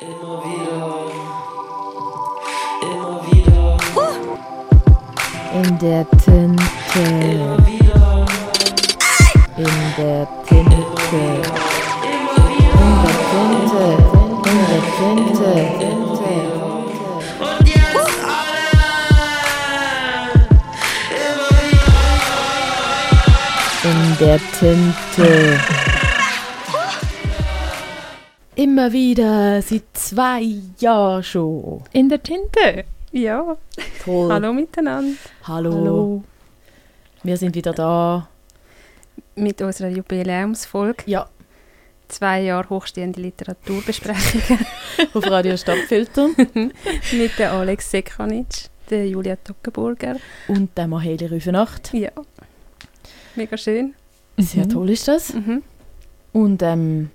In der Tinte. In der Tinte. In der Tinte. In der Tinte. Und jetzt alle. Immer wieder. In der Tinte. Immer wieder, seit zwei Jahren schon. In der Tinte. Ja. Toll. Hallo miteinander. Hallo. Wir sind wieder da. Mit unserer Jubiläumsfolge. Ja, Zwei Jahre hochstehende Literaturbesprechungen auf Radio Stadtfilter. mit der Alex Sekanic, der Julia Toggenburger. Und der Maheli Rüfenacht. Ja. Mega schön. Sehr Mhm. toll ist das. Mhm. Und ähm,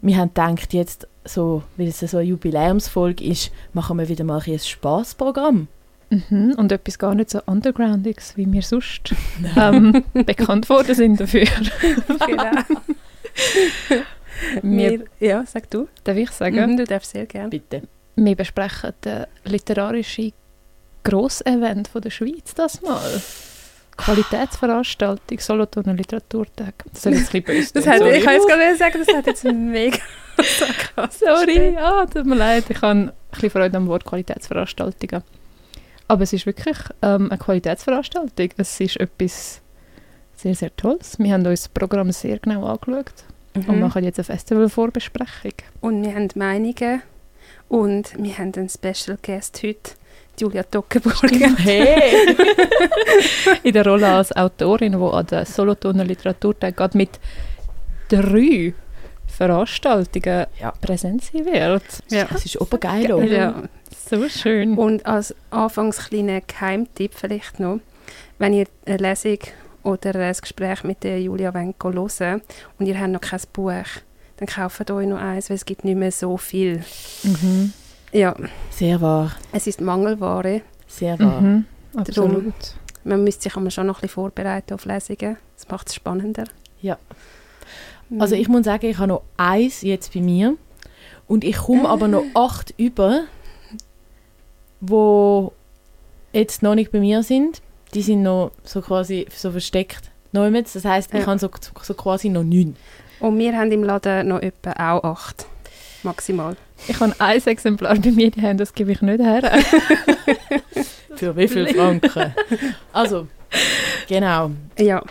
wir haben gedacht, jetzt, so, weil es so eine Jubiläumsfolge ist, machen wir wieder mal ein Spaßprogramm. Mhm. Und etwas gar nicht so Undergroundiges, wie wir sonst ähm, bekannt worden sind dafür. Genau. Wir, ja, sag du. darf ich sagen, Mhm, du darfst sehr gerne. Bitte. wir besprechen den literarischen Grossevent von der Schweiz das mal. Qualitätsveranstaltung, Solothurner Literaturtag. Das soll jetzt ein bisschen böse Das hat, ich kann jetzt gerade sagen, das hat jetzt mega. Sorry, ja, tut mir leid. Ich habe ein bisschen Freude am Wort Qualitätsveranstaltungen. Aber es ist wirklich ähm, eine Qualitätsveranstaltung. Es ist etwas sehr, sehr Tolles. Wir haben uns das Programm sehr genau angeschaut und Mhm. machen jetzt eine Festivalvorbesprechung. Und wir haben Meinungen und wir haben einen Special Guest heute, Julia Toggenburger. Hey! In der Rolle als Autorin, die an der Solothurner Literaturtag gerade mit drei Veranstaltungen Ja. präsent sein wird. Ja. Das ist obergeil. auch. Ja. So schön. Und als anfangs kleiner Geheimtipp vielleicht noch, wenn ihr eine Lesung oder ein Gespräch mit der Julia hören wollt und ihr habt noch kein Buch, dann kauft euch noch eins, weil es gibt nicht mehr so viel. Mhm. Ja, Sehr wahr. es ist Mangelware. Sehr wahr. Mhm. Absolut. Man müsste sich aber schon noch ein bisschen vorbereiten auf Lesungen. Das macht es spannender. Ja. Mhm. Also ich muss sagen, ich habe noch eins jetzt bei mir und ich komme aber noch acht über, wo jetzt noch nicht bei mir sind. Die sind noch so quasi so versteckt. Nicht. Das heißt, ich Ja. habe so, so quasi noch neun. Und wir haben im Laden noch etwa auch acht. Maximal. Ich habe ein Exemplar bei mir, die haben, das gebe ich nicht her. Für wie viel Franken? also, genau. Ja.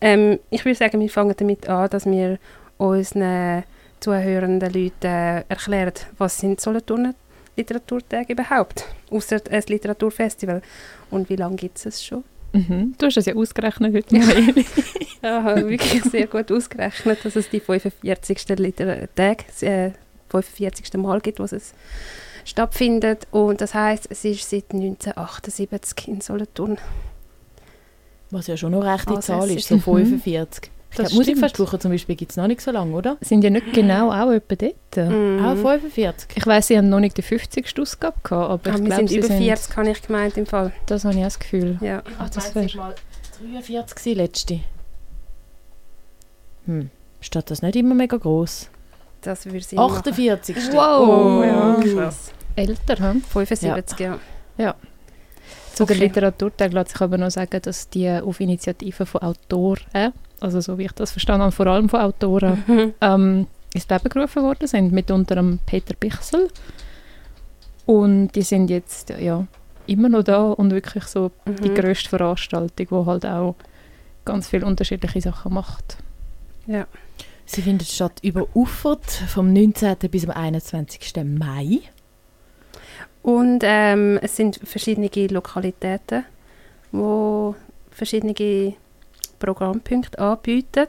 Ähm, ich würde sagen, wir fangen damit an, dass wir unseren zuhörenden Leuten äh, erklären, was sind Solothurner Literaturtage überhaupt? Außer ein Literaturfestival. Und wie lange gibt es es schon? Mhm. Du hast es ja ausgerechnet heute. Ja, ich habe wirklich sehr gut ausgerechnet, dass es die 45. Liter Tag, äh, 45. Mal gibt, wo es stattfindet. Und das heißt, es ist seit 1978 in Solothurn. Was ja schon noch eine rechte Also, Zahl ist, so Mhm. 45. Ich Das glaube. Musikfestwoche zum Beispiel gibt es noch nicht so lange, oder? Sind ja nicht genau auch etwa dort. Mhm. Auch 45. Ich weiss, sie haben noch nicht die 50. Ausgabe gehabt, aber Ah, ich wir glaube, sind sie über sind... 40, habe ich gemeint im Fall. Das habe ich auch das Gefühl. Ja. Ach, das Ich weiss, mal 43 gewesen, letzte. Hm. Steht das nicht immer mega groß? Das würde Sinn machen. 48. Wow, Oh, ja. krass. Älter, hm? 75, ja. Zu der Okay. Literaturtag lässt sich aber noch sagen, dass die auf Initiative von Autoren, also so wie ich das verstanden habe, vor allem von Autoren, Mhm. ähm, ins Leben gerufen worden sind, mit unter anderem Peter Bichsel. Und die sind jetzt ja, immer noch da und wirklich so die Mhm. grösste Veranstaltung, die halt auch ganz viele unterschiedliche Sachen macht. Ja. Sie findet statt über Ufert vom 19. bis am 21. Mai. Und ähm, es sind verschiedene Lokalitäten, die verschiedene Programmpunkte anbieten.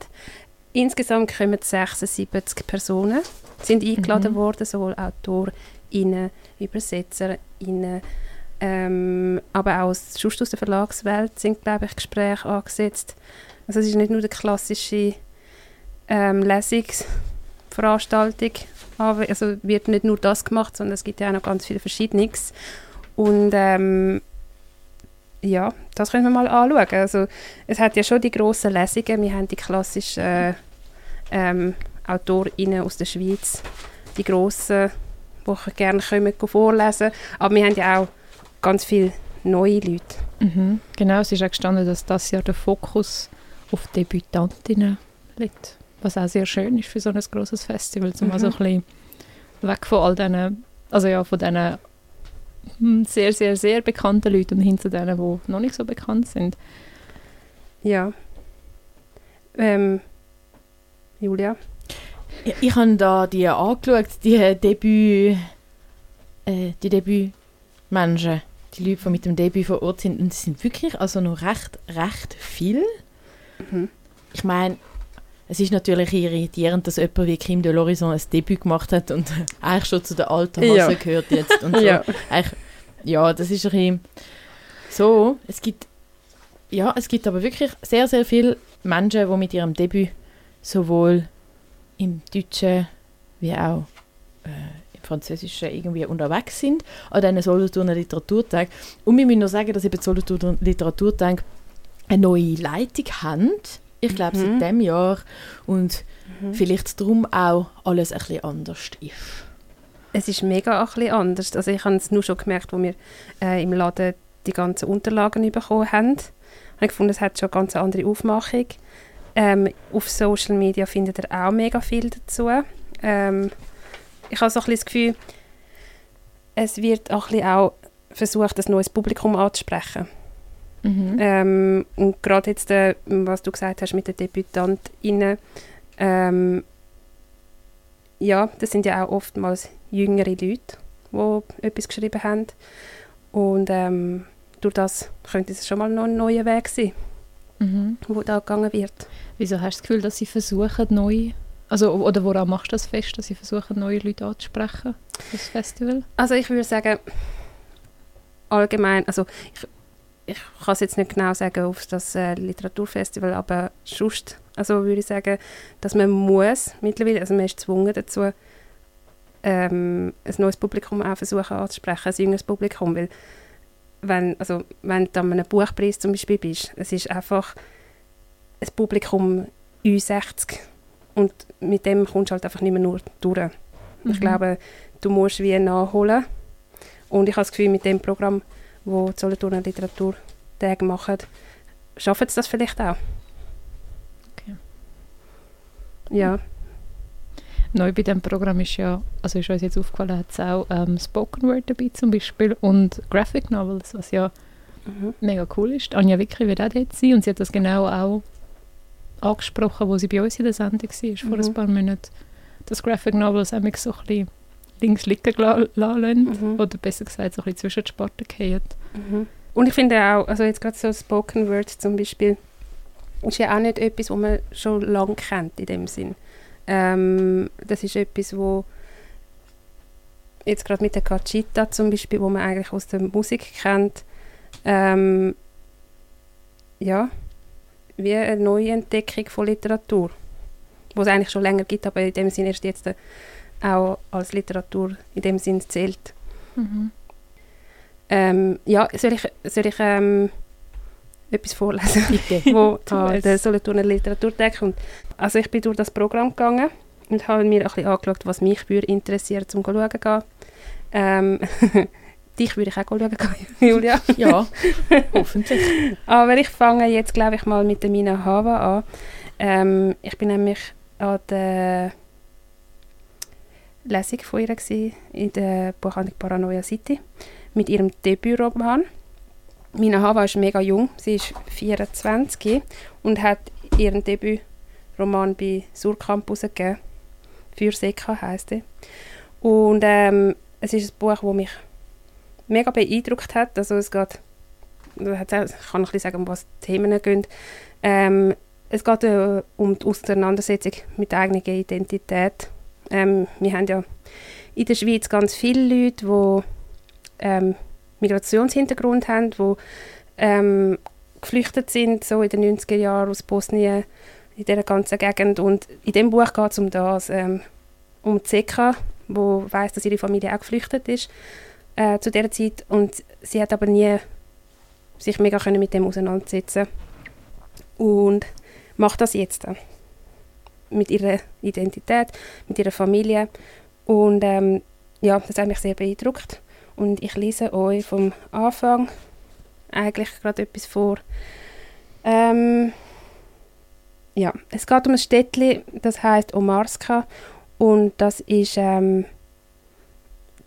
Insgesamt kommen 76 Personen, sind eingeladen Mhm. worden, sowohl AutorInnen, ÜbersetzerInnen, ähm, aber auch aus, aus der Verlagswelt sind, glaube ich, Gespräche angesetzt. Also es ist nicht nur die klassische ähm, Lesungsveranstaltung, aber also wird nicht nur das gemacht, sondern es gibt ja auch noch ganz viel Verschiedenes. Und ähm, ja, das können wir mal anschauen. Also, es hat ja schon die grossen Lesungen. Wir haben die klassischen äh, ähm, AutorInnen aus der Schweiz die Grossen, die gerne kommen, vorlesen Aber wir haben ja auch ganz viele neue Leute. Mhm. Genau, es ist auch gestanden, dass das Jahr der Fokus auf Debütantinnen liegt. Was auch sehr schön ist für so ein grosses Festival, zum Mhm. mal so ein bisschen weg von all diesen, also ja, von diesen hm, sehr, sehr, sehr bekannten Leuten und hin zu denen, die noch nicht so bekannt sind. Ja. Ähm, Julia? Ich, ich habe da die angeschaut, die Debüt, äh, die Debütmenschen, die Leute, die mit dem Debüt vor Ort sind, und es sind wirklich also noch recht, recht viel. Mhm. Ich meine, es ist natürlich irritierend, dass jemand wie Kim de l'Horizon ein Debüt gemacht hat und eigentlich schon zu den alten Hasen Ja. gehört jetzt. Und so. Ja. Eigentlich, ja, das ist ein bisschen so. Es gibt, ja, es gibt aber wirklich sehr, sehr viele Menschen, die mit ihrem Debüt sowohl im Deutschen wie auch äh, im Französischen irgendwie unterwegs sind an diesen Solothurner Literaturtag. Und wir müssen noch sagen, dass eben die Solothurner Literaturtag eine neue Leitung haben. Ich glaube, Mhm. seit diesem Jahr. Und Mhm. vielleicht darum auch alles ein bisschen anders ist. Es ist mega ein bisschen anders. Also ich habe es nur schon gemerkt, als wir äh, im Laden die ganzen Unterlagen bekommen haben. Habe ich gefunden, es hat schon eine ganz andere Aufmachung. Ähm, auf Social Media findet ihr auch mega viel dazu. Ähm, ich habe so ein bisschen das Gefühl, es wird auch, ein bisschen auch versucht, ein neues Publikum anzusprechen. Mhm. Ähm, und gerade jetzt, äh, was du gesagt hast mit den DebütantInnen, ähm, ja, das sind ja auch oftmals jüngere Leute, die etwas geschrieben haben. Und ähm, durch das könnte es schon mal noch ein neuer Weg sein, Mhm. wo da gegangen wird. Wieso hast du das Gefühl, dass sie versuchen, neu, also, oder woran machst du das fest, dass sie versuchen, neue Leute anzusprechen für das Festival? Also ich würde sagen, allgemein, also ich, ich kann es jetzt nicht genau sagen auf das äh, Literaturfestival, aber sonst, also würde ich sagen, dass man muss mittlerweile, also man ist gezwungen dazu, ähm, ein neues Publikum auch versuchen anzusprechen, ein junges Publikum, weil wenn, also wenn du an einem Buchpreis zum Beispiel bist, es ist einfach ein Publikum Ü60 und mit dem kommst du halt einfach nicht mehr nur durch. Ich Mhm. glaube, du musst wie nachholen. Und ich habe das Gefühl, mit dem Programm, wo die Solothurner Literaturtage machen, schaffen sie das vielleicht auch. Okay. Ja. Neu bei diesem Programm ist ja, also ist uns jetzt aufgefallen, hat es auch ähm, Spoken Word dabei zum Beispiel und Graphic Novels, was ja Mhm. mega cool ist. Anja Wickri wird auch dort sein und sie hat das genau auch angesprochen, wo sie bei uns in der Sendung war, vor Mhm. ein paar Monaten. Dass Graphic Novels auch so ein bisschen links liegen la- lassen Mhm. oder besser gesagt so ein bisschen zwischen die Sparten fallen. Mhm. Und ich finde auch, also jetzt gerade so Spoken Word zum Beispiel, ist ja auch nicht etwas, was man schon lange kennt in dem Sinn. Ähm, das ist etwas, wo jetzt gerade mit der Cachita zum Beispiel, wo man eigentlich aus der Musik kennt, ähm, ja, wie eine neue Entdeckung von Literatur, wo es eigentlich schon länger gibt, aber in dem Sinn erst jetzt auch als Literatur in dem Sinn zählt. Mhm. Ähm, ja, soll ich, soll ich ähm, etwas vorlesen, Bitte. wo an der Solothurner Literaturtag kommt? Also ich bin durch das Programm gegangen und habe mir ein bisschen angeschaut, was mich würde interessieren, schauen zu gehen. Ähm, dich würde ich auch schauen gehen, Julia. Ja, hoffentlich. Aber ich fange jetzt, glaube ich, mal mit der Mina Hava an. Ähm, ich bin nämlich an der Lesung von ihr in der Buchhandlung Paranoia City mit ihrem Debütroman. Mina Hava ist mega jung, sie ist 24 und hat ihren Debütroman bei Surkamp rausgegeben. «Für Seka» heisst er. Und ähm, es ist ein Buch, das mich mega beeindruckt hat. Also es geht ich kann ein sagen, um was die Themen gehen. Ähm, es geht äh, um die Auseinandersetzung mit der eigenen Identität. Ähm, wir haben ja in der Schweiz ganz viele Leute, die ähm, Migrationshintergrund haben, die ähm, geflüchtet sind, so in den 90er Jahren aus Bosnien, in dieser ganzen Gegend. Und in dem Buch geht es um das, ähm, um Zeka, wo weiß, dass ihre Familie auch geflüchtet ist äh, zu dieser Zeit. Und sie hat aber nie sich mega können mit dem auseinandersetzen und macht das jetzt dann. Mit ihrer Identität, mit ihrer Familie Und ähm, ja, das hat mich sehr beeindruckt. Und ich lese euch vom Anfang eigentlich gerade etwas vor. Ähm, ja, es geht um ein Städtchen, das heißt Omarska und das ist ähm,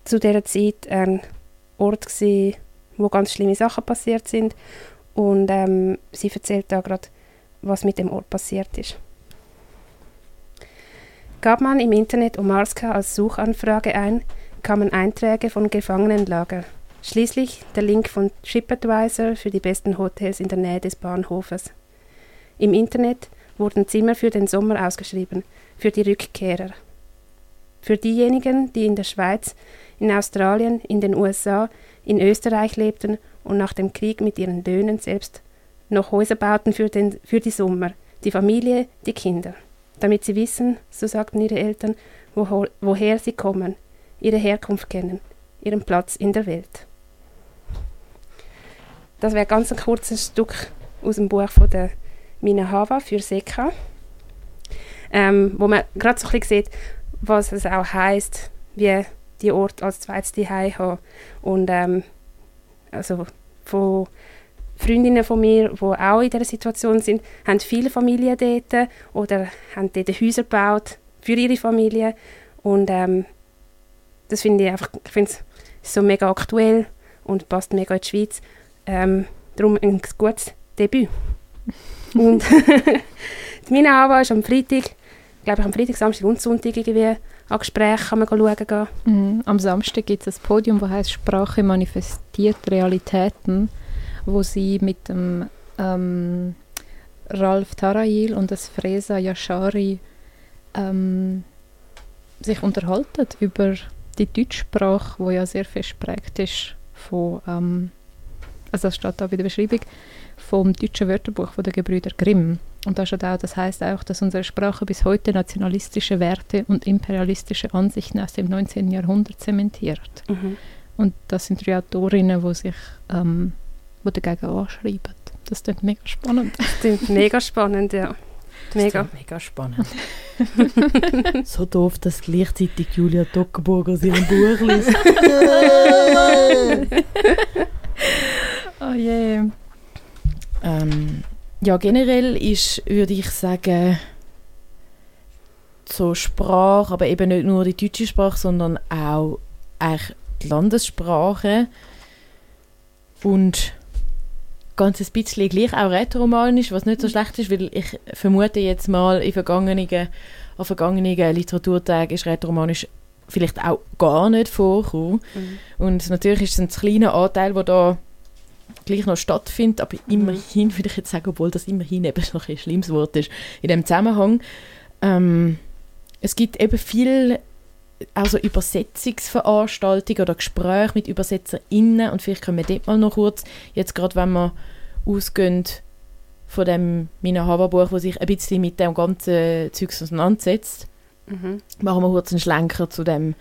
zu dieser Zeit ein Ort gewesen, wo ganz schlimme Sachen passiert sind und ähm, sie erzählt da gerade, was mit dem Ort passiert ist. Gab man im Internet Omarska als Suchanfrage ein, kamen Einträge von Gefangenenlager. Schließlich der Link von TripAdvisor für die besten Hotels in der Nähe des Bahnhofes. Im Internet wurden Zimmer für den Sommer ausgeschrieben, für die Rückkehrer. Für diejenigen, die in der Schweiz, in Australien, in den USA, in Österreich lebten und nach dem Krieg mit ihren Löhnen selbst noch Häuser bauten für, den, für die Sommer, die Familie, die Kinder. Damit sie wissen, so sagten ihre Eltern, wo, woher sie kommen, ihre Herkunft kennen, ihren Platz in der Welt. Das wäre ganz ein kurzes Stück aus dem Buch von der Mina Hava für Seka, ähm, wo man gerade so ein bisschen sieht, was es auch heißt, wie die Ort als zweites Zuhause haben. Und ähm, also von Freundinnen von mir, die auch in dieser Situation sind, haben viele Familien dort oder haben dort Häuser gebaut für ihre Familie. Und ähm, das finde ich einfach, ich finde es so mega aktuell und passt mega in die Schweiz. Ähm, darum ein gutes Debüt. und die Mina Ava ist am Freitag, glaube ich am Freitag, Samstag und Sonntag irgendwie an Gesprächen kann man schauen gehen. Mhm. Am Samstag gibt es ein Podium, das heißt Sprache manifestiert Realitäten, wo sie mit dem ähm, Ralf Tarayil und das Fresa Yashari ähm, sich unterhalten über die Deutschsprache, wo ja sehr fest prägt ist von, ähm, also das steht da bei der Beschreibung, vom deutschen Wörterbuch von der Gebrüder Grimm. Und da steht auch, das heißt auch, dass unsere Sprache bis heute nationalistische Werte und imperialistische Ansichten aus dem 19. Jahrhundert zementiert. Mhm. Und das sind drei Autorinnen, die sich ähm, wo dagegen anschreiben. Das klingt mega spannend. Das klingt mega spannend, ja. Das Mega. klingt mega spannend. so doof, dass gleichzeitig Julia Dockenburger aus ihrem Buch liest. Oh je. ähm, ja, generell ist, würde ich sagen, so Sprache, aber eben nicht nur die deutsche Sprache, sondern auch eigentlich die Landessprache und ganz ein bisschen gleich auch rätoromanisch, was nicht so schlecht ist, weil ich vermute jetzt mal, in vergangenen, an vergangenen Literaturtagen ist rätoromanisch vielleicht auch gar nicht vorgekommen. Mhm. Und natürlich ist es ein kleiner Anteil, der da gleich noch stattfindet, aber immerhin, würde ich jetzt sagen, obwohl das immerhin eben noch ein schlimmes Wort ist, in dem Zusammenhang. Ähm, es gibt eben viel also Übersetzungsveranstaltungen oder Gespräche mit ÜbersetzerInnen und vielleicht können wir dort mal noch kurz, jetzt gerade wenn wir ausgehen von dem Mina Hava Buch, wo sich ein bisschen mit dem ganzen Zeugs auseinandersetzt, Mhm. machen wir kurz einen Schlenker zu dem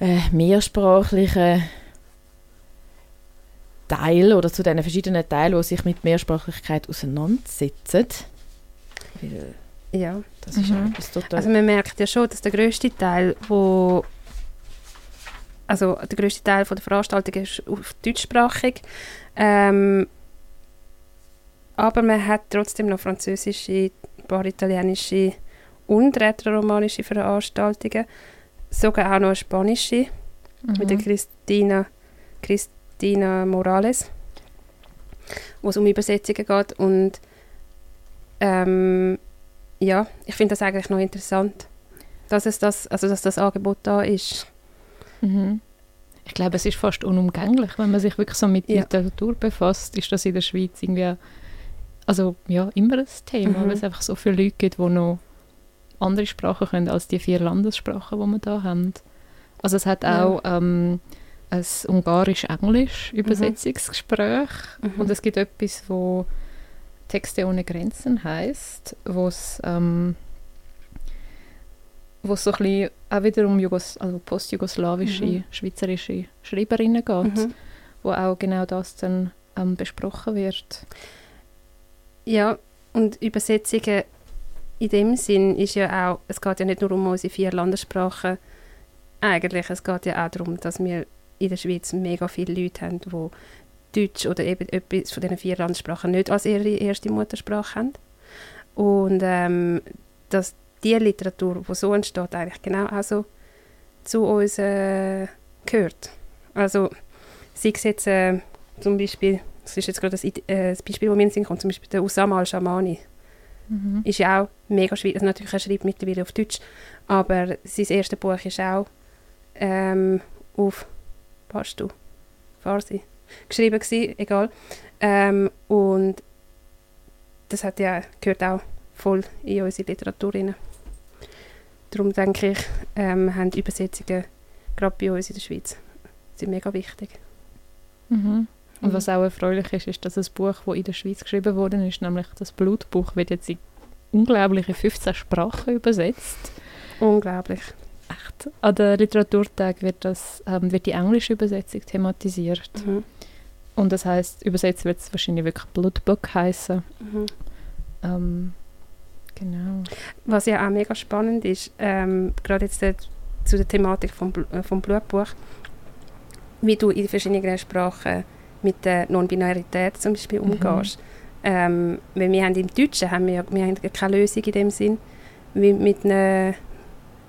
äh, mehrsprachlichen Teil oder zu den verschiedenen Teilen, die sich mit Mehrsprachlichkeit auseinandersetzen. Weil Ja. das ist Mhm. etwas total... Also man merkt ja schon, dass der größte Teil, wo also der größte Teil von der Veranstaltung ist auf deutschsprachig, ähm, aber man hat trotzdem noch französische, ein paar italienische und rätoromanische Veranstaltungen, sogar auch noch eine spanische mit der Mhm. Christina, Christina Morales, wo es um Übersetzungen geht und ähm, ja, ich finde das eigentlich noch interessant, dass es das, also dass das Angebot da ist. Mhm. Ich glaube, es ist fast unumgänglich, wenn man sich wirklich so mit Ja. Literatur befasst, ist das in der Schweiz irgendwie, also ja, immer ein Thema, Mhm. weil es einfach so viele Leute gibt, die noch andere Sprachen können als die vier Landessprachen, die wir da haben. Also es hat Ja. auch ähm, ein Ungarisch-Englisch-Übersetzungsgespräch Mhm. und es gibt etwas, wo Texte ohne Grenzen heißt, wo es ähm, wo so ein bisschen auch wieder um Jugos also postjugoslawische, Mhm. schweizerische Schreiberinnen geht, Mhm. wo auch genau das dann ähm, besprochen wird. Ja, und Übersetzungen in dem Sinn ist ja auch, es geht ja nicht nur um unsere vier Landessprachen, eigentlich, es geht ja auch darum, dass wir in der Schweiz mega viele Leute haben, die Deutsch oder eben etwas von diesen vier Landsprachen nicht als ihre erste Muttersprache haben. Und ähm, dass die Literatur, die so entsteht, eigentlich genau auch so zu uns äh, gehört. Also sei es jetzt äh, zum Beispiel, das ist jetzt gerade das, äh, das Beispiel, das mir in den Sinn kommt, zum Beispiel der Usama al-Shamani, Mhm. ist ja auch mega schwierig. Also natürlich, er schreibt mittlerweile auf Deutsch, aber sein erstes Buch ist auch ähm, auf Pashto, Farsi, geschrieben gewesen, egal. Ähm, und das hat ja, gehört auch voll in unsere Literatur rein. Darum denke ich, ähm, haben Übersetzungen gerade bei uns in der Schweiz sind mega wichtig. Mhm. Und was auch erfreulich ist, ist, dass ein Buch, das in der Schweiz geschrieben worden ist, nämlich das Blutbuch, wird jetzt in unglaubliche 15 Sprachen übersetzt. Unglaublich. Echt. An den Literaturtag wird, das, ähm, wird die englische Übersetzung thematisiert. Mhm. Und das heißt, übersetzt wird es wahrscheinlich wirklich Bloodbook heißen. Mhm. Ähm, genau. Was ja auch mega spannend ist, ähm, gerade jetzt dort zu der Thematik vom, äh, vom Blutbuch, wie du in verschiedenen Sprachen mit der Non-Binarität zum Beispiel Mhm. umgehst. Ähm, weil wir haben im Deutschen haben wir, wir haben keine Lösung in dem Sinn, wie mit, einer,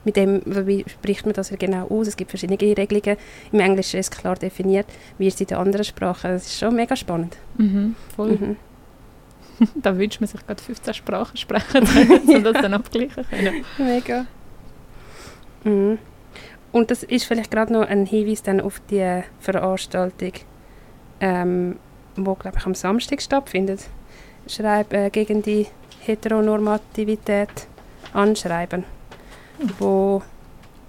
mit dem, wie spricht man das ja genau aus. Es gibt verschiedene Regelungen. Im Englischen ist es klar definiert, wie es in den anderen Sprachen. Das ist schon mega spannend. Mhm, voll. Mhm. da wünscht man sich gerade 15 Sprachen sprechen um das dann abgleichen können. Mega. Mhm. Und das ist vielleicht gerade noch ein Hinweis dann auf die Veranstaltung, ähm, wo glaube ich am Samstag stattfindet. Schreib äh, gegen die Heteronormativität anschreiben, wo,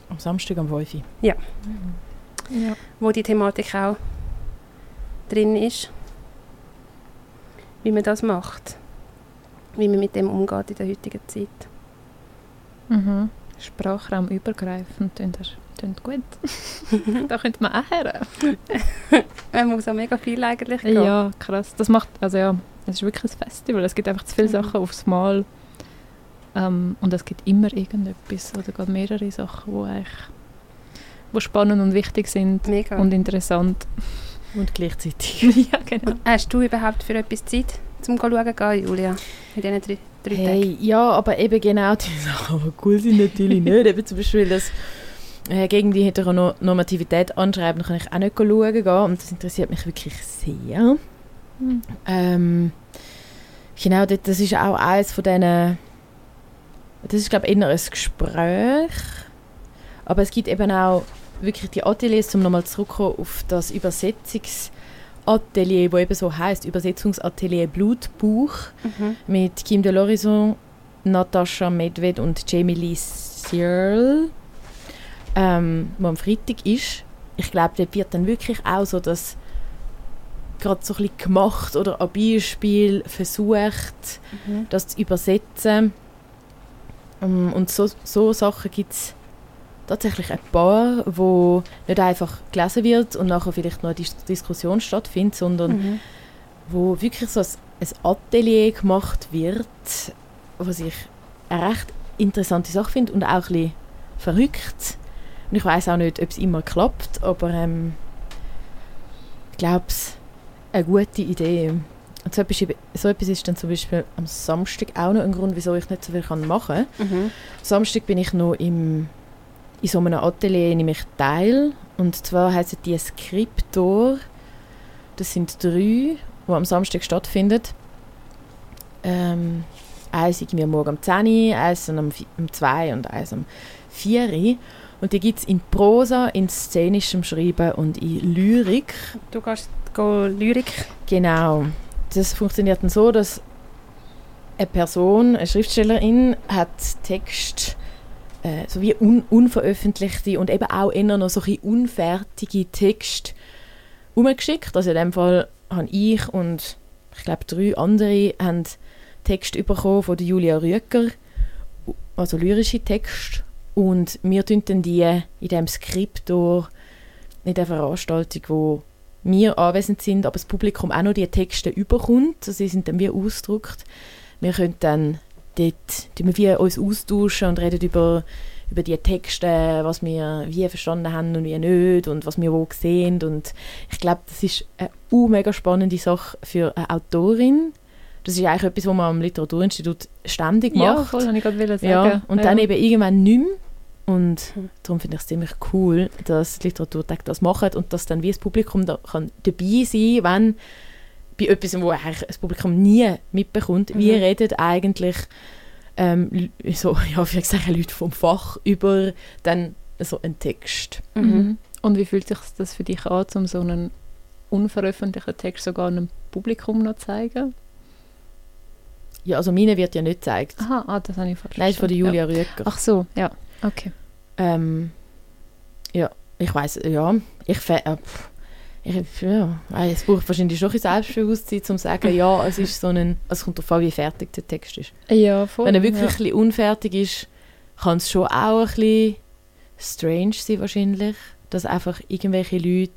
Am Samstag um 5 Uhr. Ja. wo die Thematik auch drin ist, wie man das macht, wie man mit dem umgeht in der heutigen Zeit. Mhm. Sprachraumübergreifend, tönt das tönt gut. da könnte man auch her. Man muss auch mega viel eigentlich gehen. Ja, krass. Das macht, also ja, es ist wirklich ein Festival. Es gibt einfach zu viele Mhm. Sachen aufs Mal. Ähm, und es gibt immer irgendetwas oder gerade mehrere Sachen, die eigentlich wo spannend und wichtig sind Mega. und interessant. Und gleichzeitig. ja, genau. Hast du überhaupt für etwas Zeit, zum schauen zu gehen, Julia? In diesen drei, drei Tagen? Hey, ja, aber eben genau die Sachen, die cool sind, natürlich nicht. eben zum Beispiel das äh, gegen die Heteronormativität anschreiben, kann ich auch nicht schauen gehen. Und das interessiert mich wirklich sehr. Ähm, genau, das, das ist auch eines von diesen. Das ist, glaube ich, eher ein Gespräch. Aber es gibt eben auch wirklich die Ateliers, um nochmal zurückzukommen auf das Übersetzungsatelier, wo eben so heißt Übersetzungsatelier Blutbuch Mhm. mit Kim de l'Horizon, Natascha Medved und Jamie Lee Searle, ähm, wo am Freitag ist. Ich glaube, dort wird dann wirklich auch so das gerade so ein bisschen gemacht oder ein Beispiel versucht, Mhm. das zu übersetzen. Ähm, Und so, so Sachen gibt es tatsächlich ein paar, wo nicht einfach gelesen wird und nachher vielleicht noch eine Dis Diskussion stattfindet, sondern Mhm. wo wirklich so ein, ein Atelier gemacht wird, was ich eine recht interessante Sache finde und auch ein bisschen verrückt. Und ich weiß auch nicht, ob es immer klappt, aber ähm, ich glaube, es ist eine gute Idee. Und so etwas, so etwas ist dann zum Beispiel am Samstag auch noch ein Grund, wieso ich nicht so viel kann machen kann. Mhm. Samstag bin ich noch im, in so einem Atelier nämlich teil. Und zwar heißen die Skriptor. Das sind drei, die am Samstag stattfinden. Ähm, eins irgendwie Morgen um 10 Uhr, eins um 2 und eins um 4 Uhr. Und die gibt es in Prosa, in szenischem Schreiben und in Lyrik. Du gehst go Lyrik. Genau. Das funktioniert dann so, dass eine Person, eine Schriftstellerin, hat Text, äh, so wie un unveröffentlichte und eben auch eher noch so ein unfertige Texte umgeschickt. Also in dem Fall habe ich und ich glaube drei andere haben Text bekommen von Julia Rüecker, also lyrische Texte. Und wir tun dann die in dem Skriptor, in der Veranstaltung, wo wir anwesend sind, aber das Publikum auch noch die Texte überkommt. Also sie sind dann wie ausgedruckt. Wir können dann dort wie uns austauschen und reden über über die Texte, was wir wie verstanden haben und wie nicht und was wir wo sehen und ich glaube, das ist eine mega spannende Sache für eine Autorin. Das ist eigentlich etwas, was man am Literaturinstitut ständig Ja, macht. voll, habe ich gerade sagen. Ja, und dann eben irgendwann nicht mehr. Und Mhm. darum finde ich es ziemlich cool, dass die Literaturtag das machen und dass dann wie das Publikum da kann dabei sein wenn bei etwas, wo eigentlich das Publikum nie mitbekommt, wie Mhm. reden eigentlich ähm, so, ja, wie gesagt, Leute vom Fach über dann so einen Text. Mhm. Mhm. Und wie fühlt sich das für dich an, um so einen unveröffentlichten Text sogar einem Publikum noch zu zeigen? Ja, also meine wird ja nicht gezeigt. Aha, ah, das habe ich falsch Nein, ist von der verstanden. Julia Rüeger. Ja. Ach so, ja, okay. Ähm, ja, ich weiß, ja, ich, äh, ich ja, es braucht wahrscheinlich schon ein Selbstbewusstsein, um zu sagen, ja, es ist so ein, es kommt darauf an, wie fertig der Text ist. Ja, voll. Wenn er wirklich ja. ein bisschen unfertig ist, kann es schon auch ein bisschen strange sein wahrscheinlich, dass einfach irgendwelche Leute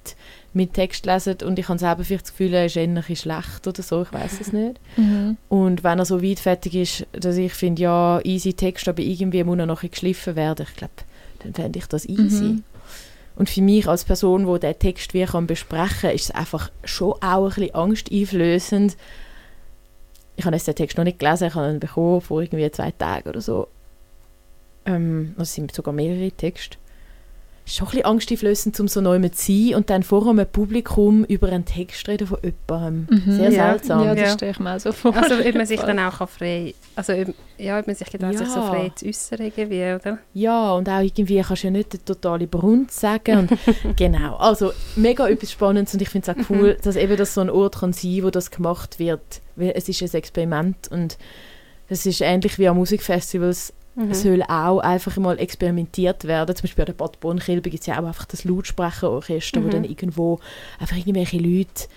mit Text lesen und ich habe selber vielleicht das Gefühl, er ist eher schlecht oder so, ich weiß es nicht. Mhm. Und wenn er so weit fertig ist, dass ich finde, ja, easy Text, aber irgendwie muss er noch geschliffen werden, ich glaube, dann fände ich das easy. Mhm. Und für mich als Person, die diesen Text wie kann besprechen kann, ist es einfach schon auch ein bisschen angsteinflößend. Ich habe jetzt den Text noch nicht gelesen, ich habe ihn bekommen vor irgendwie zwei Tagen oder so. Ähm, also es sind sogar mehrere Texte. Es ist schon ein bisschen angsteinflößend, um so neu zu sein und dann vor einem Publikum über einen Text reden von jemandem. Mhm. Sehr Ja. seltsam. Ja, das Ja. stelle ich mir auch so vor. Also ob man sich dann auch frei, also ob, ja, ob man sich gedacht, sich so Ja. frei zu äußern irgendwie, oder? Ja, und auch irgendwie kannst du ja nicht den totalen Brunz sagen. Und genau, also mega etwas Spannendes und ich finde es auch cool, dass eben das so ein Ort kann sein, wo das gemacht wird. Weil es ist ein Experiment und es ist ähnlich wie an Musikfestivals. Mhm. Es soll auch einfach mal experimentiert werden. Zum Beispiel an der Bad Bonn-Kilbe gibt es ja auch einfach das Lautsprecherorchester, wo Mhm. dann irgendwo einfach irgendwelche Leute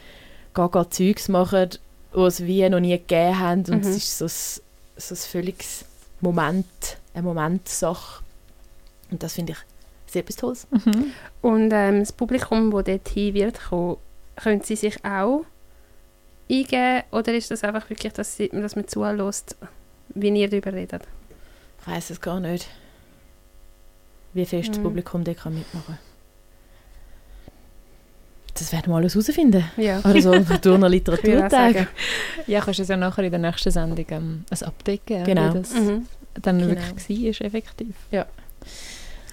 gaga Zeugs machen, die es wie noch nie gegeben haben. Und Mhm. es ist so ein, so ein völliges Moment, eine Momentsache. Und das finde ich sehr etwas Tolles. Mhm. Und ähm, das Publikum, das dorthin wird kommen, können sie sich auch eingeben oder ist das einfach wirklich, dass, sie, dass man zulässt, wie ihr darüber redet? Ich weiß es gar nicht, wie fest das Mhm. Publikum da kann mitmachen Das werden wir alles herausfinden. Ja. Also durch würde auch Literaturtag. Ja, kannst du es ja nachher in der nächsten Sendung ähm, ein Update geben, Genau. wie das Mhm. dann Genau. wirklich war, ist effektiv.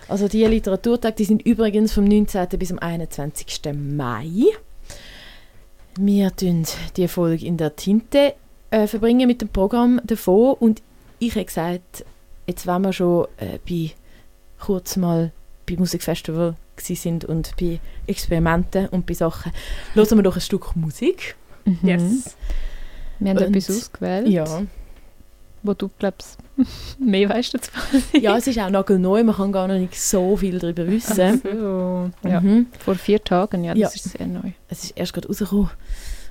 Also die Literaturtage, die sind übrigens vom 19. bis am 21. Mai. Wir tun die Folge in der Tinte äh, verbringen mit dem Programm davon und ich habe gesagt, jetzt wenn wir schon äh, bei kurz mal bei Musikfestival gsi sind und bei Experimenten und bei Sachen, hören wir doch ein Stück Musik. Mhm. Yes. Wir haben Und- etwas ausgewählt, Ja. wo du glaubst, mehr weißt dazu. ja, es ist auch nagelneu, man kann gar noch nicht so viel darüber wissen. So. Ja. Mhm. Vor vier Tagen, ja, das Ja. ist sehr neu. Es ist erst gerade rausgekommen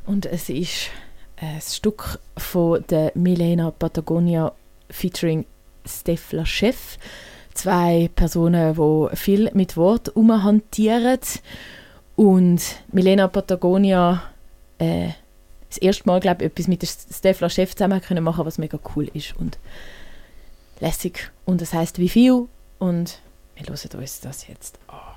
und es ist ein Stück von der Milena Patagonia featuring Steph Chef. Zwei Personen, die viel mit Wort umhantieren. Und Milena Patagonia äh, das erste Mal, glaube ich, etwas mit der Steph Chef zusammen können machen, was mega cool ist und lässig. Und es heißt wie viel und wir hören uns das jetzt an.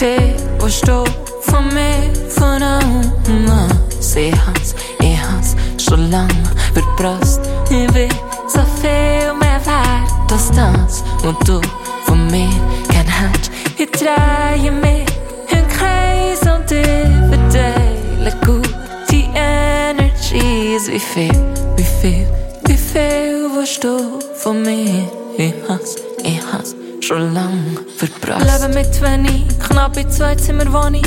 Wie viel willst du von mir verlangen? Sie hat's, ich hab's schon lang verprasst. Ich will so viel mehr wert als das, was du von mir gern hättest. Ich drehe mich im Kreis und ich verteile gute Energies. Wie viel, wie viel, wie viel willst du von mir? Knapp in zwei Zimmer Wohnung.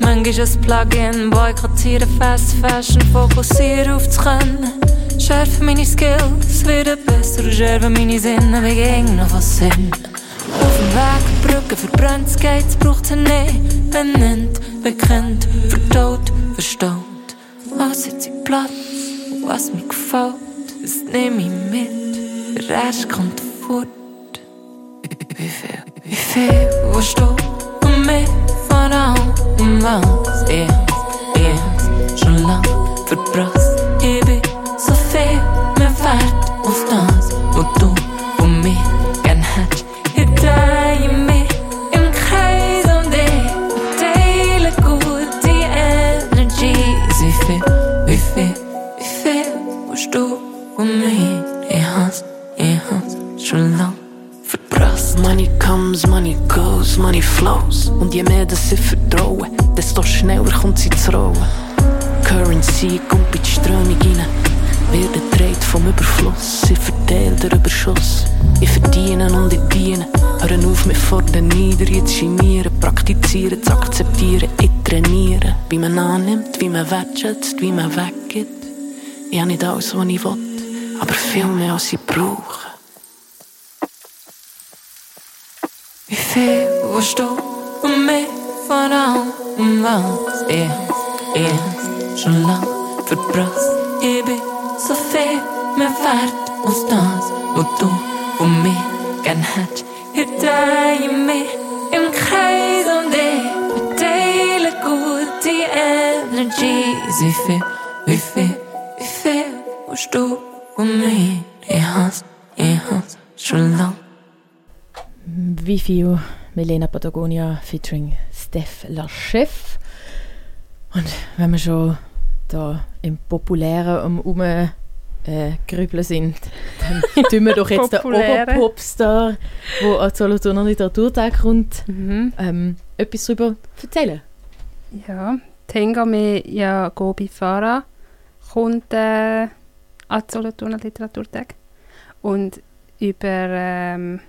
Manchmal ein Plugin, boykottieren Fast Fashion, fokussieren auf das Können. Schärfen meine Skills, werden besser und schärfen meine Sinne, ging noch was Sinn. Auf dem Weg, Brücken verbrannt, Skates braucht sie nicht. Benennt, bekannt, verdaut, verstaut. Was hat sie Platz, was mir gefällt, das nehme ich mit. Der Rest kommt Strömung rein, wird gedreht vom Überfluss. Sie verteilt den Überschuss. Ich verdiene und ich diene. Hören auf, mich vor den Niederen zu genieren. Praktizieren, zu akzeptieren, ich trainiere. Wie man annimmt, wie man wertschätzt, wie man weggibt. Ich habe nicht alles, was ich will, aber viel mehr, als ich brauche. Wie viel willst du von mir verlangen? Was ich, ich schon lang verprasst. Ich bin so viel mehr wert als das, was du von mir gern hättest. Ich drehe mich im Kreis um dich, verteile gute Energies. Wie viel, wie viel, wie viel willst du von mir? Ich has, ich has schon lang Wie viel Milena Patagonia featuring Steph Lachef. Und wenn wir schon da im Populären um äh, grübeln sind, dann tun wir doch jetzt den. Oberpopstar, der an Solothurner Literaturtag kommt, Mhm. ähm, etwas darüber erzählen. Ja, Tengame ja Gobi Farah kommt äh, an die Solothurner Literaturtag. Und über ähm,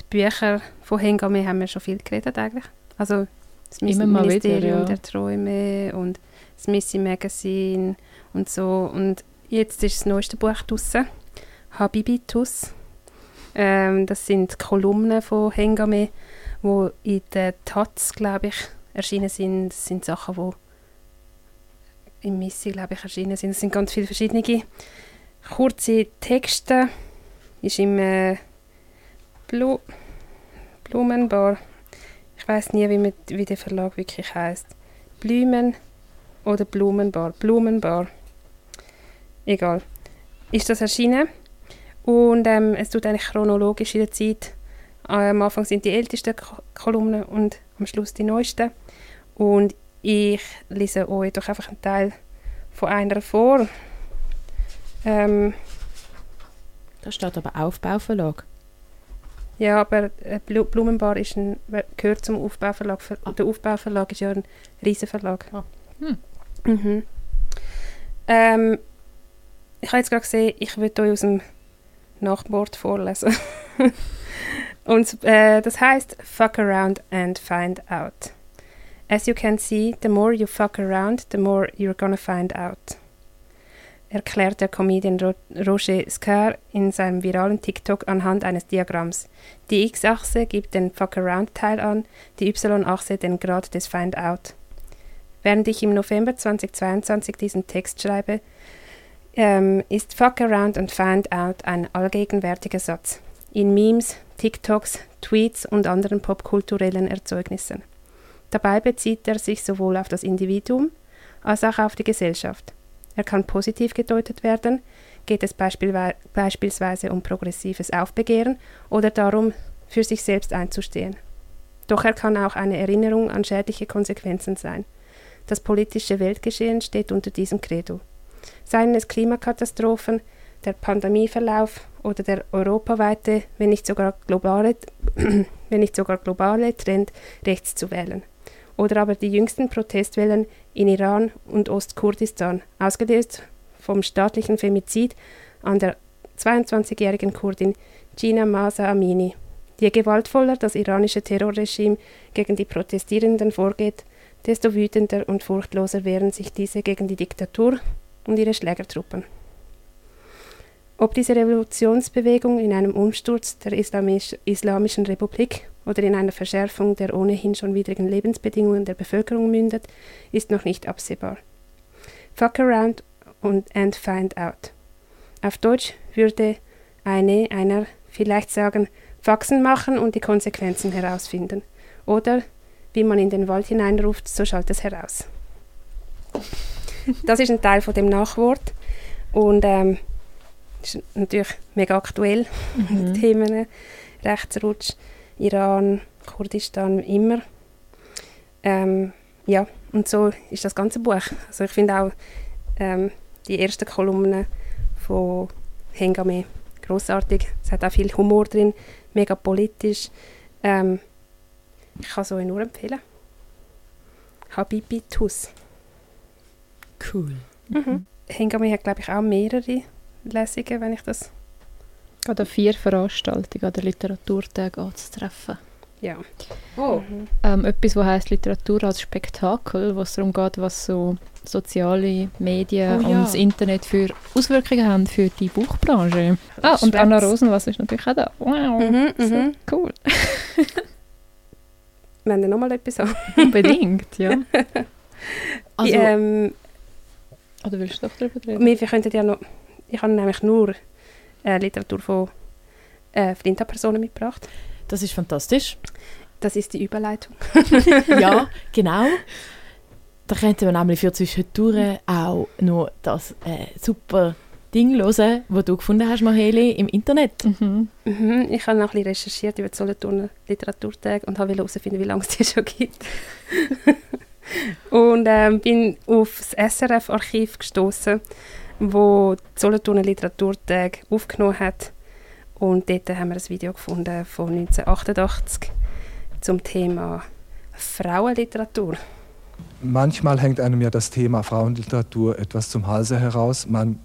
die Bücher von Hengame haben wir schon viel geredet eigentlich. Also das Immer mal wieder, Ministerium ja. der Träume und das Missy Magazine und so. Und jetzt ist das neueste Buch draussen, Habibitus. Ähm, das sind Kolumnen von Hengame, wo in der Taz, glaube ich, erschienen sind. Das sind Sachen, die im Missy, glaube ich, erschienen sind. Es sind ganz viele verschiedene kurze Texte. Ist im äh, Blu Blumenbar. Ich weiß nie, wie, mit, wie der Verlag wirklich heißt. Blumen oder Blumenbar. Blumenbar. Egal. Ist das erschienen? Und ähm, es tut eigentlich chronologisch in der Zeit. Am Anfang sind die ältesten Ko- Kolumnen und am Schluss die neuesten. Und ich lese euch doch einfach einen Teil von einer vor. Ähm, Da steht aber Aufbauverlag. ja, aber äh, Blu Blumenbar ist ein, gehört zum Aufbauverlag. Ver Ah. Der Aufbauverlag ist ja ein Riesenverlag. Ah. Hm. Mhm. Ähm, ich habe jetzt gerade gesehen, ich würde euch aus dem Nachwort vorlesen. Und äh, das heißt Fuck around and find out. As you can see, the more you fuck around, the more you're gonna find out. Erklärt der Comedian Ro Roger Skar in seinem viralen TikTok anhand eines Diagramms. Die X-Achse gibt den Fuck around-Teil an, die Y-Achse den Grad des Find out. Während ich im November 2022 diesen Text schreibe, ähm, ist Fuck around and find out ein allgegenwärtiger Satz. In Memes, TikToks, Tweets und anderen popkulturellen Erzeugnissen. Dabei bezieht er sich sowohl auf das Individuum als auch auf die Gesellschaft. Er kann positiv gedeutet werden, geht es beispielsweise um progressives Aufbegehren oder darum, für sich selbst einzustehen. Doch er kann auch eine Erinnerung an schädliche Konsequenzen sein. Das politische Weltgeschehen steht unter diesem Credo. Seien es Klimakatastrophen, der Pandemieverlauf oder der europaweite, wenn nicht sogar globale, wenn nicht sogar globale Trend, rechts zu wählen. Oder aber die jüngsten Protestwellen in Iran und Ostkurdistan, ausgelöst vom staatlichen Femizid an der 22-jährigen Kurdin Gina Masa Amini. Je gewaltvoller das iranische Terrorregime gegen die Protestierenden vorgeht, desto wütender und furchtloser wehren sich diese gegen die Diktatur und ihre Schlägertruppen. Ob diese Revolutionsbewegung in einem Umsturz der Islamisch Islamischen Republik oder in einer Verschärfung der ohnehin schon widrigen Lebensbedingungen der Bevölkerung mündet, ist noch nicht absehbar. Fuck around und and find out. Auf Deutsch würde eine einer vielleicht sagen, wachsen machen und die Konsequenzen herausfinden. Oder wie man in den Wald hineinruft, so schallt es heraus. Das ist ein Teil von dem Nachwort und ähm, ist natürlich mega aktuell. Mhm. Themen, Rechtsrutsch, Iran, Kurdistan, immer. Ähm, ja, und so ist das ganze Buch. Also ich finde auch ähm, die ersten Kolumnen von Hengame großartig. Es hat auch viel Humor drin, mega politisch. Ähm, ich kann es euch nur empfehlen. Habibi Tus. Cool. Mhm. Hengame hat, glaube ich, auch mehrere Lesungen, wenn ich das... Gerade vier Veranstaltungen an der Literaturtag anzutreffen. Ja. Oh. Mhm. Ähm, etwas, was heißt Literatur als Spektakel, wo es darum geht, was so soziale Medien Oh ja. und das Internet für Auswirkungen haben für die Buchbranche. Ah, und Schwätz. Anna Rosenwasser ist natürlich auch da. Wow, Mhm, so mhm. cool. Wenn ihr nochmal etwas an. Unbedingt, ja. Also, ähm, Oder willst du doch darüber reden? wir, wir könnten ja noch... Ich habe nämlich nur äh, Literatur von äh, Flinta-Personen mitgebracht. das ist fantastisch. Das ist die Überleitung. ja, genau. Da könnten wir nämlich für zwischendurch auch noch das äh, super Ding hören, das du gefunden hast, Maheli, im Internet. Mhm. Mhm, ich habe noch ein bisschen recherchiert über die Solothurner Literaturtage und habe herausfinden, wie lange es die schon gibt. und ähm, bin auf das SRF-Archiv gestoßen, wo die Solothurner Literaturtage aufgenommen hat. Und dort haben wir ein Video gefunden von 1988 zum Thema Frauenliteratur. Manchmal hängt einem ja das Thema Frauenliteratur etwas zum Halse heraus. Man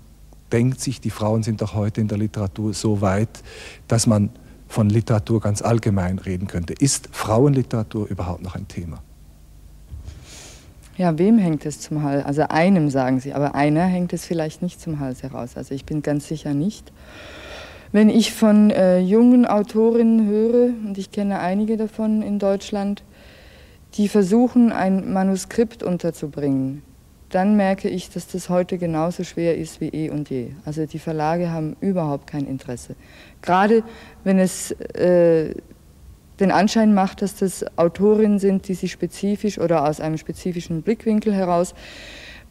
denkt sich, die Frauen sind doch heute in der Literatur so weit, dass man von Literatur ganz allgemein reden könnte. Ist Frauenliteratur überhaupt noch ein Thema? Ja, wem hängt es zum Hals? Also einem sagen sie, aber einer hängt es vielleicht nicht zum Hals heraus. Also ich bin ganz sicher nicht. Wenn ich von äh, jungen Autorinnen höre, und ich kenne einige davon in Deutschland, die versuchen, ein Manuskript unterzubringen, dann merke ich, dass das heute genauso schwer ist wie eh und je. Also die Verlage haben überhaupt kein Interesse. Gerade wenn es äh, den Anschein macht, dass das Autorinnen sind, die sich spezifisch oder aus einem spezifischen Blickwinkel heraus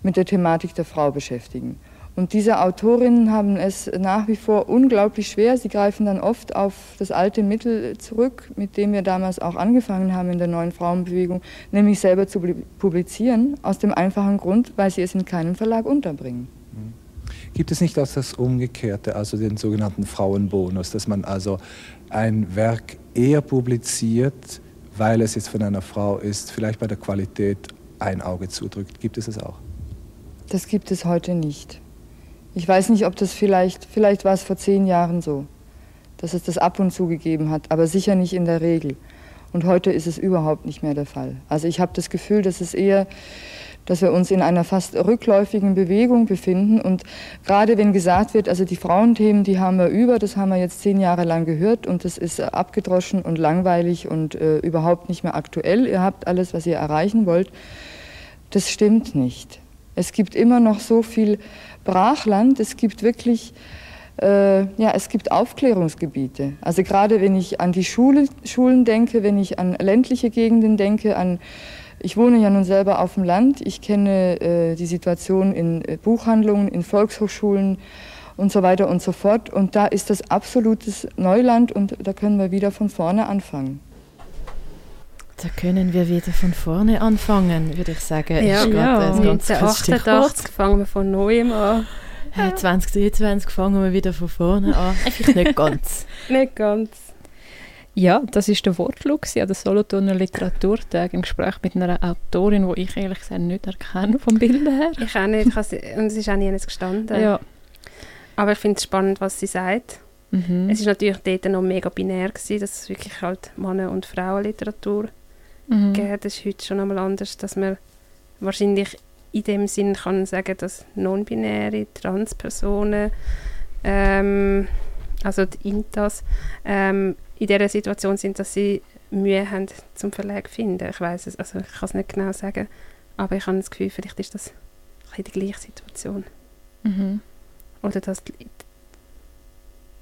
mit der Thematik der Frau beschäftigen. Und diese Autorinnen haben es nach wie vor unglaublich schwer. Sie greifen dann oft auf das alte Mittel zurück, mit dem wir damals auch angefangen haben in der neuen Frauenbewegung, nämlich selber zu publizieren, aus dem einfachen Grund, weil sie es in keinem Verlag unterbringen. Gibt es nicht auch das Umgekehrte, also den sogenannten Frauenbonus, dass man also ein Werk eher publiziert, weil es jetzt von einer Frau ist, vielleicht bei der Qualität ein Auge zudrückt? Gibt es das auch? Das gibt es heute nicht. Ich weiß nicht, ob das vielleicht, vielleicht war es vor zehn Jahren so, dass es das ab und zu gegeben hat, aber sicher nicht in der Regel. Und heute ist es überhaupt nicht mehr der Fall. Also ich habe das Gefühl, dass es eher, dass wir uns in einer fast rückläufigen Bewegung befinden. Und gerade wenn gesagt wird, also die Frauenthemen, die haben wir über, das haben wir jetzt zehn Jahre lang gehört und das ist abgedroschen und langweilig und äh, überhaupt nicht mehr aktuell. Ihr habt alles, was ihr erreichen wollt. Das stimmt nicht. Es gibt immer noch so viel Brachland. Es gibt wirklich, äh, ja, es gibt Aufklärungsgebiete. Also gerade wenn ich an die Schule, Schulen denke, wenn ich an ländliche Gegenden denke, an ich wohne ja nun selber auf dem Land. Ich kenne äh, die Situation in äh, Buchhandlungen, in Volkshochschulen und so weiter und so fort. Und da ist das absolutes Neuland und da können wir wieder von vorne anfangen. Da können wir wieder von vorne anfangen, würde ich sagen. Ja, Ist gerade ein ganz gutes Stichwort. 1988 fangen wir von neuem an. Hey, 2023 fangen wir wieder von vorne an. Einfach nicht ganz. Nicht ganz. Ja, das ist der Wortlaut gewesen an der Solothurner Literaturtag im Gespräch mit einer Autorin, die ich ehrlich gesagt nicht erkenne vom Bild her. Ich auch nicht. Ich Und es ist auch nie gestanden. Ja. Aber ich finde es spannend, was sie sagt. Mhm. Es ist natürlich dort noch mega binär gewesen, dass es wirklich halt Männer- und Frauenliteratur Mhm. gegeben Das ist heute schon einmal anders, dass man wahrscheinlich in dem Sinn kann sagen, dass non-binäre Transpersonen, ähm, also die Intas, ähm, in dieser Situation sind, dass sie Mühe haben, zum Verlag zu finden. Ich weiß es, also ich kann es nicht genau sagen, aber ich habe das Gefühl, vielleicht ist das ein die gleiche Situation. Mhm. Oder dass die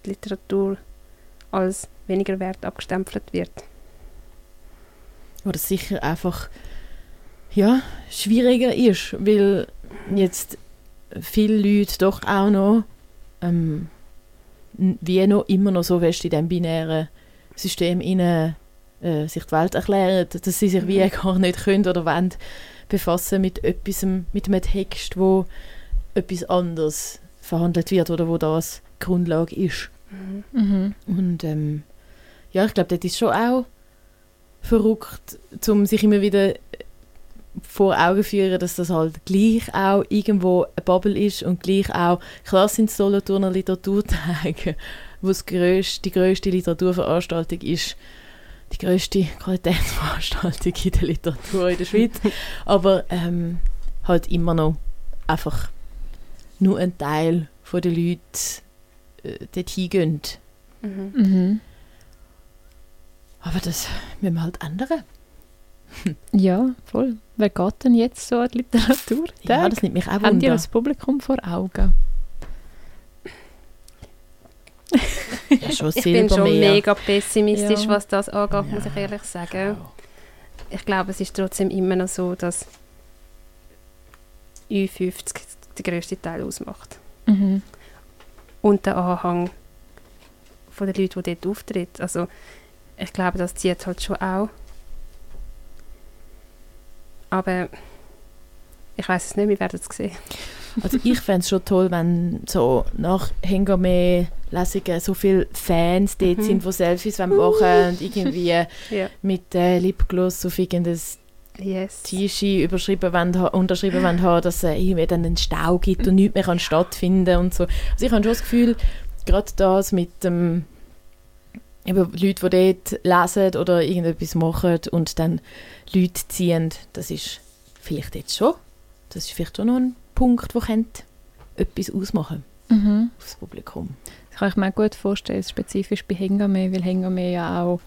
Literatur als weniger wert abgestempelt wird. Oder sicher einfach ja, schwieriger ist, weil jetzt viele Leute doch auch noch ähm, wie noch immer noch so fest in diesem binären System innen, äh, sich die Welt erklären, dass sie sich wie gar nicht können oder wollen befassen mit etwas, mit einem Text, wo etwas anderes verhandelt wird oder wo das Grundlage ist. Mhm. Und ähm, ja, ich glaube, das ist schon auch verrückt, um sich immer wieder äh, vor Augen zu führen, dass das halt gleich auch irgendwo eine Bubble ist und gleich auch, klar sind Solothurner Literaturtage, wo es grösste, die grösste Literaturveranstaltung ist, die grösste Qualitätsveranstaltung in der Literatur in der Schweiz, aber ähm, halt immer noch einfach nur ein Teil von den Leuten äh, dorthin gehen. Mhm. Mhm. Aber das müssen wir halt ändern. Ja, voll. Wer geht denn jetzt so an die Literatur? Ja, das nimmt mich auch Haben die wunder. das Publikum vor Augen? Ja, schon Ich bin schon Silbermeer. mega pessimistisch, Ja. was das angeht, muss ich ehrlich sagen. Ich glaube, es ist trotzdem immer noch so, dass Ü50 den grössten Teil ausmacht. Mhm. Und der Anhang von den Leuten, die dort auftritt. Also ich glaube, das zieht halt schon auch. Aber ich weiß es nicht, wir werden es sehen. Also ich fände es schon toll, wenn so nach Hengame-Lesungen so viele Fans dort Mhm. sind, die Selfies wollen machen und irgendwie Ja. mit äh, Lipgloss auf irgendein Yes. T-Shirt überschrieben wollen, unterschrieben wollen, haben, dass es irgendwie dann einen Stau gibt und nichts mehr kann stattfinden und so. Also ich habe schon das Gefühl, gerade das mit dem eben Leute, die dort lesen oder irgendetwas machen und dann Leute ziehen, das ist vielleicht jetzt schon, das ist vielleicht schon noch ein Punkt, der könnte etwas ausmachen Mhm. aufs Publikum. Das kann ich mir gut vorstellen, spezifisch bei Hengame, weil Hengame ja auch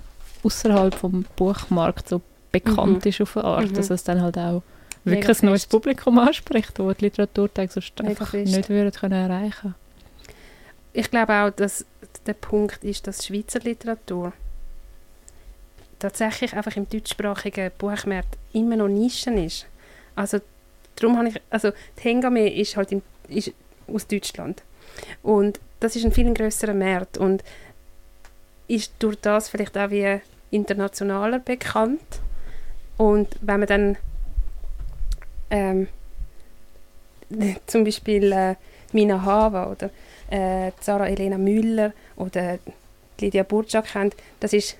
außerhalb vom Buchmarkt so bekannt Mhm. ist auf eine Art, Mhm. dass es dann halt auch Mega wirklich ein neues. Publikum anspricht, wo die Literaturtage sonst Mega einfach fest. nicht würden können erreichen Ich glaube auch, dass der Punkt ist, dass Schweizer Literatur tatsächlich einfach im deutschsprachigen Buchmarkt immer noch Nischen ist. Also darum habe ich, also die Hengame ist halt im, ist aus Deutschland und das ist ein viel größerer Markt und ist durch das vielleicht auch wie internationaler bekannt und wenn man dann ähm, zum Beispiel äh, Mina Hava oder äh, Sarah Elena Müller oder Lydia Burczak kennt, das ist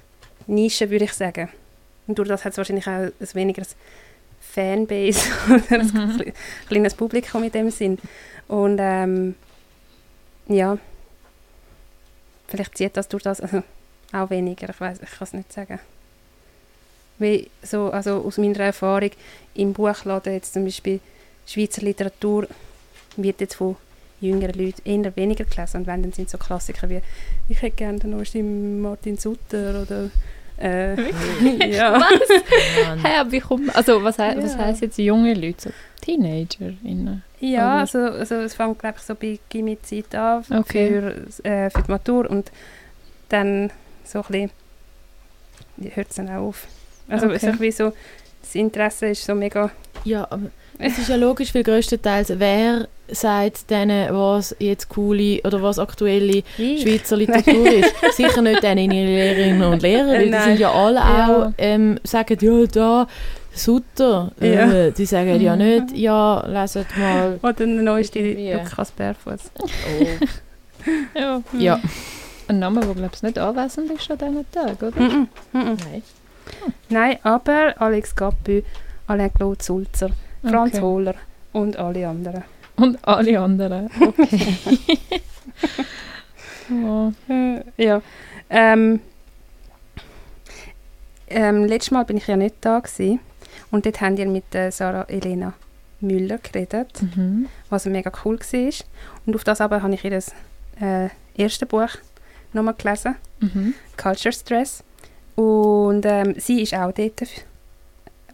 Nische, würde ich sagen. Und durch das hat es wahrscheinlich auch ein wenigeres Fanbase oder ein kle- kleines Publikum in dem Sinn. Und ähm, ja, vielleicht zieht das durch das also, auch weniger, ich weiß, ich kann es nicht sagen. Weil so, also aus meiner Erfahrung im Buchladen jetzt zum Beispiel Schweizer Literatur wird jetzt von jüngeren Leuten eher weniger gelesen. Und wenn, dann sind so Klassiker wie «Ich hätte gerne den neuesten Martin Sutter» oder äh, ja. Ja, Hä, aber wie kommt, also was, he was Ja. heisst jetzt junge Leute, so TeenagerInnen? ja, also, also es fängt glaube ich so bei Gimmi-Zeit an Okay. für, äh, für die Matur und dann so ein bisschen hört es dann auch auf. Also es ist Okay. irgendwie so, das Interesse ist so mega Ja, aber es ist ja logisch, weil größtenteils wer sagt denen, was jetzt coole oder was aktuelle Ich. Schweizer Literatur ist. Sicher nicht denen ihre Lehrerinnen und Lehrer, weil die Nein. sind ja alle Ja. auch, ähm, sagen, ja, da, Sutter. Äh, Ja. Die sagen ja Mhm. nicht, ja, leset mal. Oder der neueste. Lukas Bärfuss. Ja. Ja. Ein Name, der glaube ich nicht anwesend ist an diesem Tag, oder? Mhm. Mhm. Nein. Nein, aber Alex Gappü, Alain Claude Sulzer, Franz Okay. Hohler und alle anderen. Und alle anderen. Okay. oh. Ja. Ähm, ähm, letztes Mal bin ich ja nicht da gewesen. und dort haben wir mit äh, Sarah Elena Müller geredet, Mhm. was mega cool war. Und auf das aber habe ich ihr äh, erste Buch nochmal gelesen, Mhm. Culture Stress. Und ähm, sie ist auch dort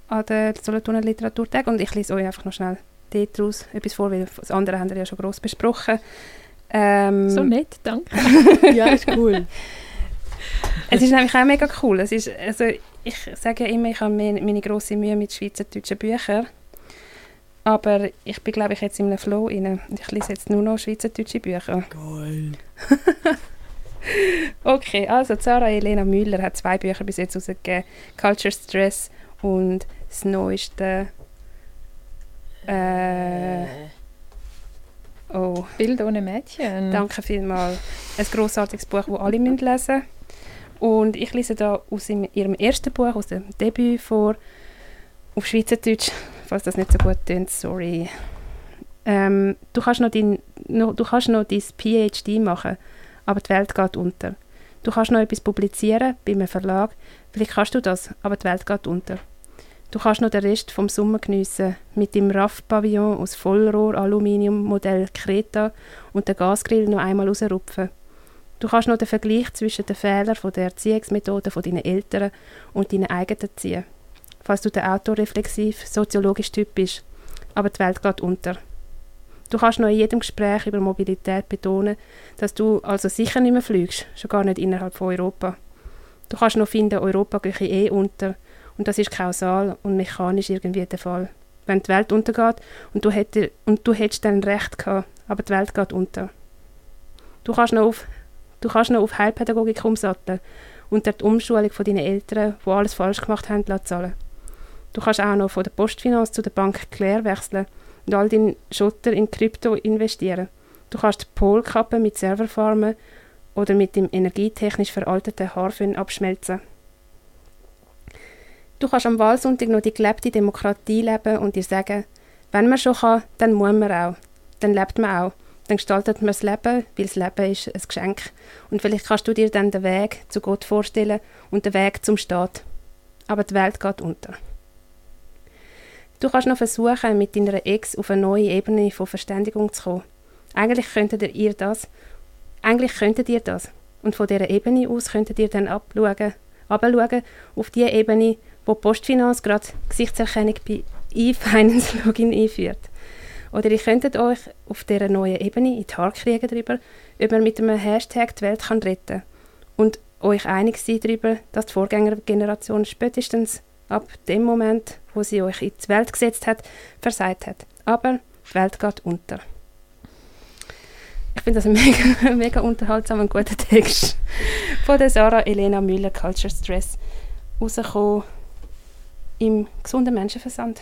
an der Solothurner Literaturtag und ich lese euch einfach noch schnell dort raus etwas vor, weil das andere haben wir ja schon gross besprochen. Ähm, So nett, danke. Ja, ist cool. Es ist nämlich auch mega cool. Es ist, also ich sage ja immer, ich habe meine, meine grosse Mühe mit schweizerdeutschen Büchern. Aber ich bin, glaube ich, jetzt in einem Flow rein. Ich lese jetzt nur noch schweizerdeutsche Bücher. Geil. Okay, also Sarah Elena Müller hat zwei Bücher bis jetzt rausgegeben. Culture Stress und das neueste... Äh, oh, Bild ohne Mädchen. danke vielmals. Ein grossartiges Buch, das alle müssen lesen Und ich lese da aus ihrem ersten Buch, aus dem Debüt vor, auf Schweizerdeutsch, falls das nicht so gut tönt, sorry. Ähm, du, kannst noch dein, noch, du kannst noch dein PhD machen, aber die Welt geht unter. Du kannst noch etwas publizieren bei einem Verlag, vielleicht kannst du das, aber die Welt geht unter. Du kannst noch den Rest vom Sommer geniessen mit dem RAF-Pavillon aus Vollrohr-Aluminium-Modell Kreta und den Gasgrill noch einmal rausrupfen. Du kannst noch den Vergleich zwischen den Fehlern von der Erziehungsmethoden von deinen Eltern und deinen eigenen ziehen, falls du der autoreflexiv, soziologisch Typ bist. Aber die Welt geht unter. Du kannst noch in jedem Gespräch über Mobilität betonen, dass du also sicher nicht mehr fliegst, schon gar nicht innerhalb von Europa. Du kannst noch finden, Europa gehe eh unter und das ist kausal und mechanisch irgendwie der Fall. Wenn die Welt untergeht und du, hätte, und du hättest dann recht gehabt, aber die Welt geht unter. Du kannst noch auf, du kannst noch auf Heilpädagogik umsatteln und dir die Umschulung von deinen Eltern, die alles falsch gemacht haben, zahlen. Du kannst auch noch von der Postfinanz zu der Bank Claire wechseln und all deinen Schotter in Krypto investieren. Du kannst die Polkappe mit Serverfarmen oder mit dem energietechnisch veralteten Haarföhn abschmelzen. Du kannst am Wahlsonntag noch die gelebte Demokratie leben und dir sagen, wenn man schon kann, dann muss man auch. Dann lebt man auch. Dann gestaltet man das Leben, weil das Leben ist ein Geschenk. Und vielleicht kannst du dir dann den Weg zu Gott vorstellen und den Weg zum Staat. Aber die Welt geht unter. Du kannst noch versuchen, mit deiner Ex auf eine neue Ebene von Verständigung zu kommen. Eigentlich könntet ihr das. Eigentlich könntet ihr das. Und von dieser Ebene aus könntet ihr dann abschauen, abschauen auf die Ebene, wo die Postfinanz gerade Gesichtserkennung bei E-Finance Login einführt. Oder ihr könntet euch auf dieser neuen Ebene in die Haare kriegen darüber, ob man mit einem Hashtag die Welt kann retten und euch einig sein darüber, dass die Vorgängergeneration spätestens ab dem Moment, wo sie euch in die Welt gesetzt hat, versagt hat. Aber die Welt geht unter. Ich finde das ein mega, mega unterhaltsamer und guter Text von der Sarah Elena Müller Culture Stress rausgekommen im gesunden Menschenversand.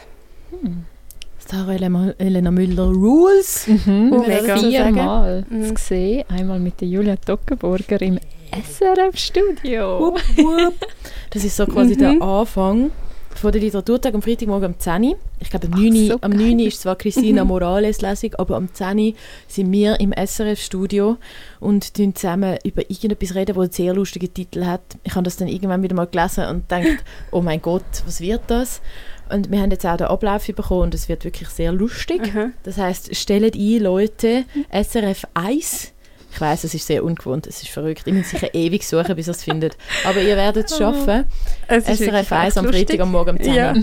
Sarah Elena, Elena Müller Rules. Mhm. Oh, mega. Viermal Mhm. zu sehen. Einmal mit der Julia Dockenburger im SRF-Studio. Das ist so quasi Mhm. der Anfang von der Literaturtag am Freitagmorgen um 10 Uhr. Ich glaube, am 9 Uhr, so am 9 Uhr ist zwar Christina Morales Lesung, aber am 10 Uhr sind wir im SRF-Studio und tun zusammen über irgendetwas reden, das einen sehr lustigen Titel hat. Ich habe das dann irgendwann wieder mal gelesen und gedacht, oh mein Gott, was wird das? Und wir haben jetzt auch den Ablauf bekommen und es wird wirklich sehr lustig. Aha. Das heißt, stellt ein, Leute, SRF 1. Ich weiß, es ist sehr ungewohnt, es ist verrückt. Ich muss sicher ewig suchen, bis ihr es findet. Aber ihr werdet es schaffen. Es ist SRF wirklich 1 am Freitag am Morgen um 10 Uhr. Ja.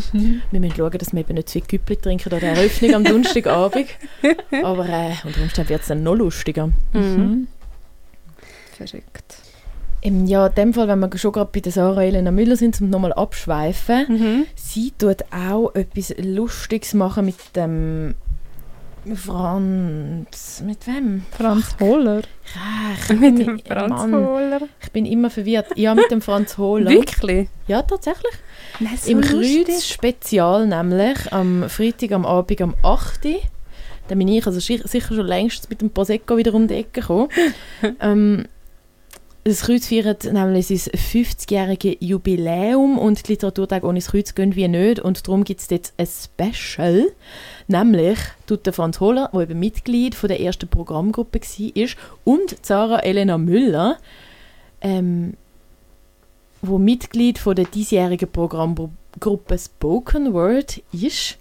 Wir müssen schauen, dass wir eben nicht zu viel Güppli trinken an der Eröffnung am Donnerstagabend. Aber äh, unter Umständen wird es dann noch lustiger. Mhm. Verrückt. Ähm, ja, in dem Fall, wenn wir schon gerade bei der Sarah Elena Müller sind, um nochmal abschweifen. Mhm. Sie tut auch etwas Lustiges machen mit dem Franz. Mit wem? Franz Hohler. Ich Mit bin- dem Franz Mann, Hohler. Ich bin immer verwirrt. Ja, mit dem Franz Hohler. Wirklich? Ja, tatsächlich. Nein, so Im. Kreuz-Spezial nämlich, am Freitag am Abend am 8. Uhr. Da bin ich also sicher schon längst mit dem Prosecco wieder um die Ecke gekommen. ähm, das Kreuz feiert nämlich sein 50-jähriges Jubiläum und die Literaturtag ohne das Kreuz gehen wie nicht und darum gibt es jetzt ein Special. Nämlich tut der Franz Hohler, der eben Mitglied von der ersten Programmgruppe war, und Sarah Elena Müller, ähm, wo Mitglied von der diesjährigen Programmgruppe Spoken Word ist,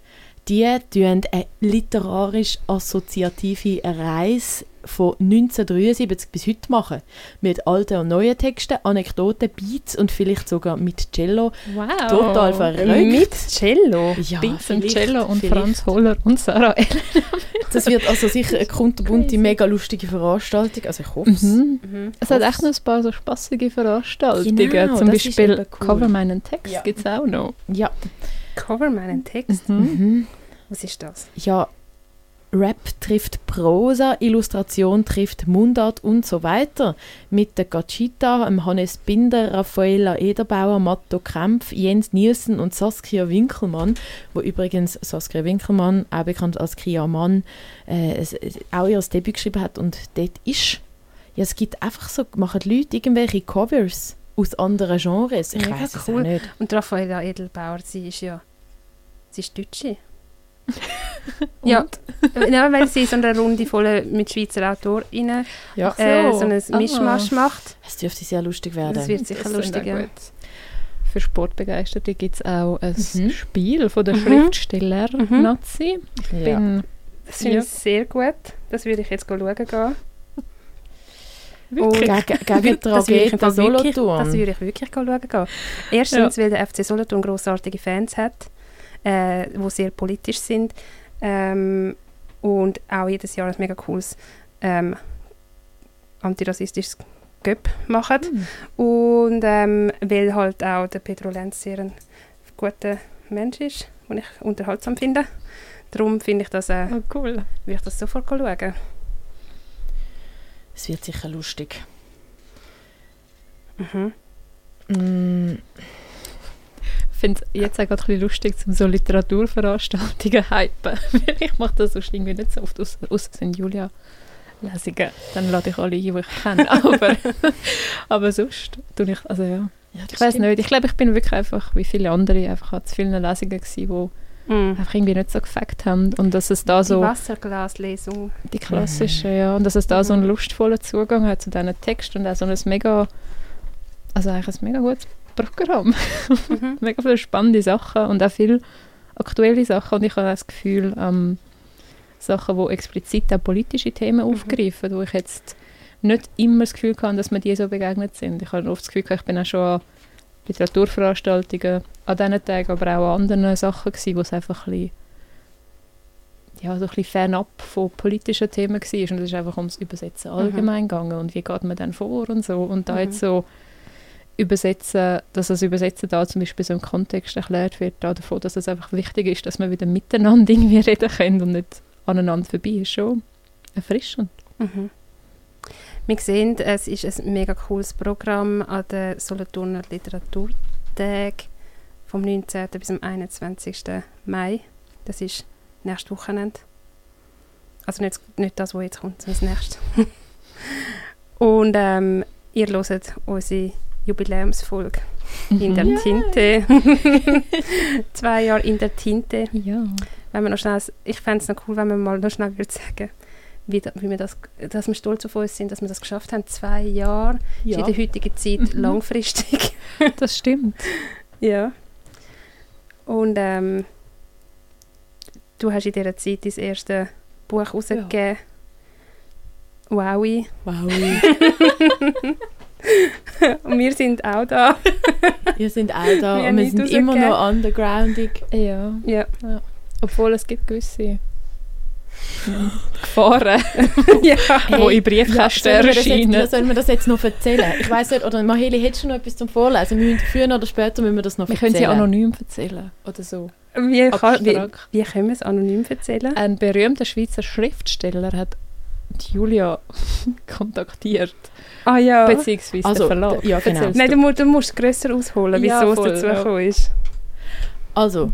die tun eine literarisch-assoziative Reise von 1973 bis heute machen. Mit alten und neuen Texten, Anekdoten, Beats und vielleicht sogar mit Cello. Wow. Total verrückt. Mit Cello. Ja, Beats und Cello und vielleicht. Franz Holler und Sarah Ellen. Das wird also sicher eine kunterbunte, mega lustige Veranstaltung. Also ich hoffe es. Mhm. Mhm. Es hat echt noch ein paar so spaßige Veranstaltungen. Genau, Zum Beispiel cool. Cover meinen Text Ja. gibt es auch noch. Ja. Cover meinen Text. Mhm. Mhm. Was ist das? ja, Rap trifft Prosa, Illustration trifft Mundart und so weiter. Mit der Gachita, dem Hannes Binder, Raffaella Ederbauer, Matto Kempf, Jens Nielsen und Saskia Winkelmann, wo übrigens Saskia Winkelmann, auch bekannt als Kia Mann, äh, auch ihr Debüt geschrieben hat und dort ist. Ja, es gibt einfach so, machen die Leute irgendwelche Covers aus anderen Genres. Ich weiß es cool. auch nicht. Und Raffaella Edelbauer, sie ist ja, sie ist Deutsche. ja, ja, weil sie so eine Runde voll mit Schweizer AutorInnen Ja. äh, so. so ein Ah. Mischmasch macht. Es dürfte sehr lustig werden. Das wird sicher Das lustig. Ja. gut. Für Sportbegeisterte gibt es auch ein Mhm. Spiel von der Mhm. Schriftsteller Mhm. Nazi. Ich Ja. bin Das finde Ja. ich sehr gut. Das würde ich jetzt schauen gehen. Wirklich Gegen, gegen wirklich, Solothurn. das würde ich wirklich schauen gehen. Erstens, weil der FC Solothurn grossartige Fans hat, äh, die sehr politisch sind ähm, und auch jedes Jahr ein mega cooles ähm, antirassistisches Göpp machen. Hm. Und ähm, weil halt auch der Pedro Lenz sehr ein guter Mensch ist, den ich unterhaltsam finde. Darum finde ich das, äh, oh, cool. will ich das sofort schauen. Es wird sicher lustig. Mhm. Mm, Ich finde es jetzt auch gerade ein bisschen lustig, um so Literaturveranstaltungen hypen. Weil ich mache das sonst irgendwie nicht so oft, außer außer es sind Julia Lesungen. Dann lade ich alle ein, die ich kenne. Aber, aber sonst tue ich, also ja. ja, Ich weiß nicht, ich glaube, ich bin wirklich einfach, wie viele andere, einfach an zu vielen Lesungen gewesen, die Mhm. einfach irgendwie nicht so gefällt haben. Und dass es da Die so, Wasserglaslesung. die klassische, ja, und dass es da so einen lustvollen Zugang hat zu diesen Texten und auch so ein mega, also eigentlich ein mega gutes Programm. Mhm. mega viele spannende Sachen und auch viele aktuelle Sachen und ich habe das Gefühl, ähm, Sachen, die explizit auch politische Themen Mhm. aufgreifen, wo ich jetzt nicht immer das Gefühl habe, dass mir die so begegnet sind. Ich habe oft das Gefühl, ich bin auch schon an Literaturveranstaltungen an diesen Tagen, aber auch an anderen Sachen gewesen, wo es einfach ein bisschen, ja, so ein bisschen fernab von politischen Themen war und es ist einfach ums Übersetzen allgemein gegangen und wie geht man dann vor und so und da Mhm. jetzt so übersetzen, dass das Übersetzen da zum Beispiel so im Kontext erklärt wird, da davon, dass es einfach wichtig ist, dass man wieder miteinander irgendwie reden kann und nicht aneinander vorbei ist schon erfrischend. Mhm. Wir sehen, es ist ein mega cooles Programm an den Solothurner Literaturtag vom 19. bis zum 21. Mai. Das ist nächstes Wochenende. Also nicht, nicht das, was jetzt kommt, sondern das nächste. Und ähm, ihr hört unsere Jubiläumsfolge in der Tinte. Zwei Jahre in der Tinte. Ja. Wenn wir noch schnell, ich fände es noch cool, wenn wir mal noch schnell würde sagen, wie, da, wie wir das, dass wir stolz auf uns sind, dass wir das geschafft haben. Zwei Jahre ist in der heutigen Zeit Mhm. langfristig. Das stimmt. ja. Und ähm, du hast in dieser Zeit dein erste Buch rausgegeben. Wowi. Wow. Und wir sind auch da. Wir sind auch da Wir und wir sind immer noch undergroundig. Ja. Ja. Obwohl es gibt gewisse Gefahren, ja. die in Briefkästen sollen wir das jetzt, ja, erscheinen. sollen wir das jetzt noch erzählen? Ich weiß nicht, oder Maheli, hättest du noch etwas zum Vorlesen? Wir müssen, früher oder später müssen wir das noch Wir können erzählen. sie anonym erzählen oder so. Wie, kann, wie, wie können wir es anonym erzählen? Ein berühmter Schweizer Schriftsteller hat die Julia kontaktiert, Ah ja. beziehungsweise Also, den Verlag. ja, genau. Nein, du? du musst, du musst grösser ausholen, Ja, wieso voll, es dazu ja. gekommen ist. Also,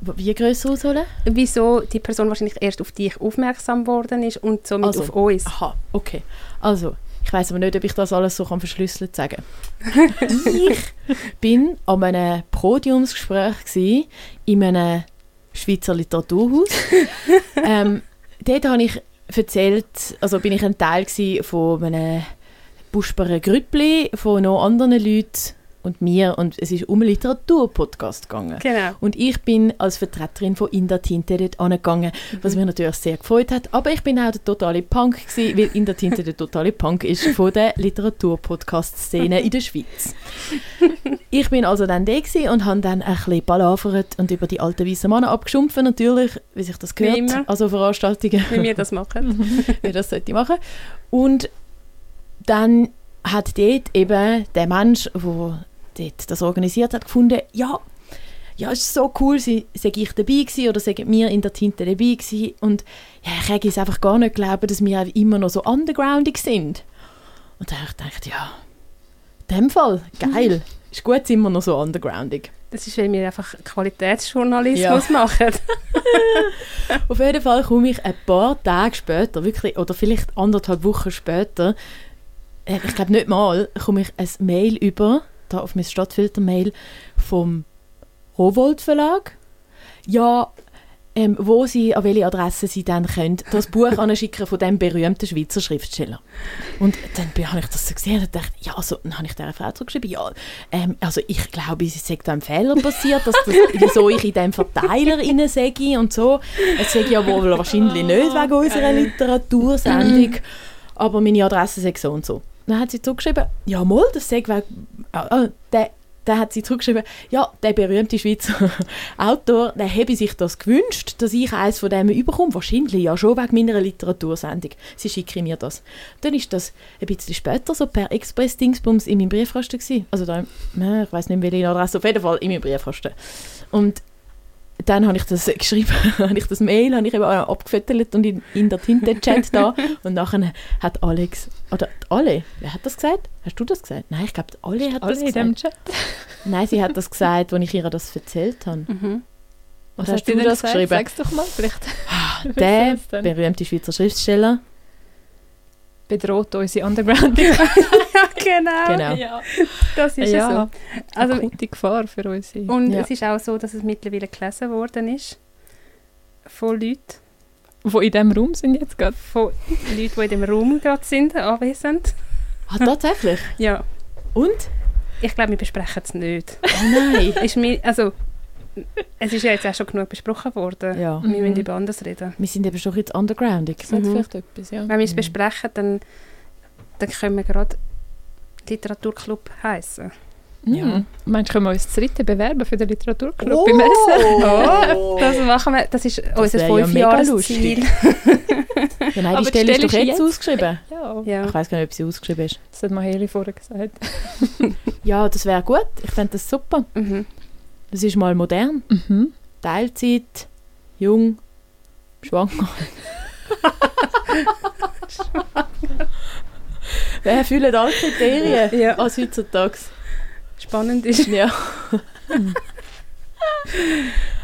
wie grösser ausholen? Wieso die Person wahrscheinlich erst auf dich aufmerksam geworden ist und somit Also, auf uns. Aha, okay. Also, ich weiß aber nicht, ob ich das alles so kann verschlüsselt sagen Ich bin an einem Podiumsgespräch in einem Schweizer Literaturhaus. ähm, dort habe ich erzählt, also bin ich ein Teil von einem Buschbaren Grüppli, von noch anderen Leuten und mir und es ist um einen Literaturpodcast gegangen. Genau. Und ich bin als Vertreterin von In der Tinte dort angegangen, was mich natürlich sehr gefreut hat. Aber ich bin auch der totale Punk gewesen, weil In der Tinte der totale Punk ist von der Literaturpodcast-Szene in der Schweiz. Ich bin also dann da und habe dann ein bisschen palavert und über die alten weißen Männer abgeschumpfen, natürlich, wie sich das Wie gehört, also Veranstaltungen Wie wir das machen. wie das sollte ich machen. Und dann hat dort eben der Mensch, der dort das organisiert hat, gefunden, ja, ja, es ist so cool, sie sei ich dabei gewesen oder sagen wir in der Tinte dabei gewesen und ja, ich kann es einfach gar nicht glauben, dass wir immer noch so undergroundig sind. Und dann habe ich gedacht, ja, in dem Fall, geil, ist gut, sind wir noch so undergroundig. Das ist, weil wir einfach Qualitätsjournalismus machen. Auf jeden Fall komme ich ein paar Tage später, wirklich, oder vielleicht anderthalb Wochen später, äh, ich glaube nicht mal, komme ich ein Mail über, da auf mein Stadtfilter-Mail vom Rowold Verlag. Ja, ähm, wo sie, an welche Adresse sie dann können, das Buch anschicken von dem berühmten Schweizer Schriftsteller. Und dann habe ich das so gesehen und dachte, ja, also, dann habe ich dieser Frau zurückgeschrieben, ja, ähm, also ich glaube, es ist da ein Fehler passiert, dass das, wieso ich in dem Verteiler rein sage und so. Es sage ja wohl wahrscheinlich nicht wegen unserer Literatursendung, aber meine Adresse sagt so und so. Dann hat sie zurückgeschrieben, ja, mal, das sagt wegen, äh, der, dann hat sie zurückgeschrieben, ja, der berühmte Schweizer Autor, der habe sich das gewünscht, dass ich eins von dem überkomme. Wahrscheinlich ja schon wegen meiner Literatursendung. Sie schicke mir das. Dann ist das ein bisschen später so per Express-Dingsbums in meinem Briefkasten gewesen. Also da, äh, ich weiß nicht, welche Adresse, auf jeden Fall in meinem Briefkasten. Und dann habe ich das geschrieben, habe ich das Mail habe ich eben abgefüttert und in, in der Tinte-Chat da und nachher hat Alex, oder alle, wer hat das gesagt? Hast du das gesagt? Nein, ich glaube, alle hat Alle das in gesagt. dem Chat. Nein, sie hat das gesagt, als ich ihr das erzählt habe. Mhm. Was hat hast du denn das gesagt? geschrieben? Sag's doch mal, vielleicht Der es dann. berühmte Schweizer Schriftsteller. bedroht unsere Underground. Ja, genau. Genau. ja, Das ist ja, so. Also, akute Gefahr für unsere. und Ja. es ist auch so, dass es mittlerweile gelesen worden ist von Leuten, Die in diesem Raum sind jetzt gerade. von Leuten, die in dem Raum gerade sind, anwesend. Ah, tatsächlich? Ja, Und? ich glaube, wir besprechen es nicht. Oh nein. Ist mir, also, es ist ja jetzt auch schon genug besprochen worden. ja. Wir müssen Mhm. über anderes reden. Wir sind eben schon jetzt undergroundig. Sagt Mhm. vielleicht etwas, ja. Wenn wir es Mhm. besprechen, dann, dann können wir gerade Literaturclub heißen. Ja. Ja. Meinst du, können wir uns zu dritten bewerben für den Literaturclub Oh. im Essen? Oh. Das machen wir, das ist unser wär ja mega Fünfjahresziel. Ja, nein, Aber die Stelle ist doch jetzt jetzt. ausgeschrieben. Ja, Ja. Ich weiß gar nicht, ob sie ausgeschrieben ist. das hat Maheli vorher gesagt. Ja, das wäre gut. Ich fände das super. Mhm. Das ist mal modern. Mhm. Teilzeit, jung, schwanger. Wer erfüllt alle Kriterien Ja. als heutzutage? Spannend ist. Ja.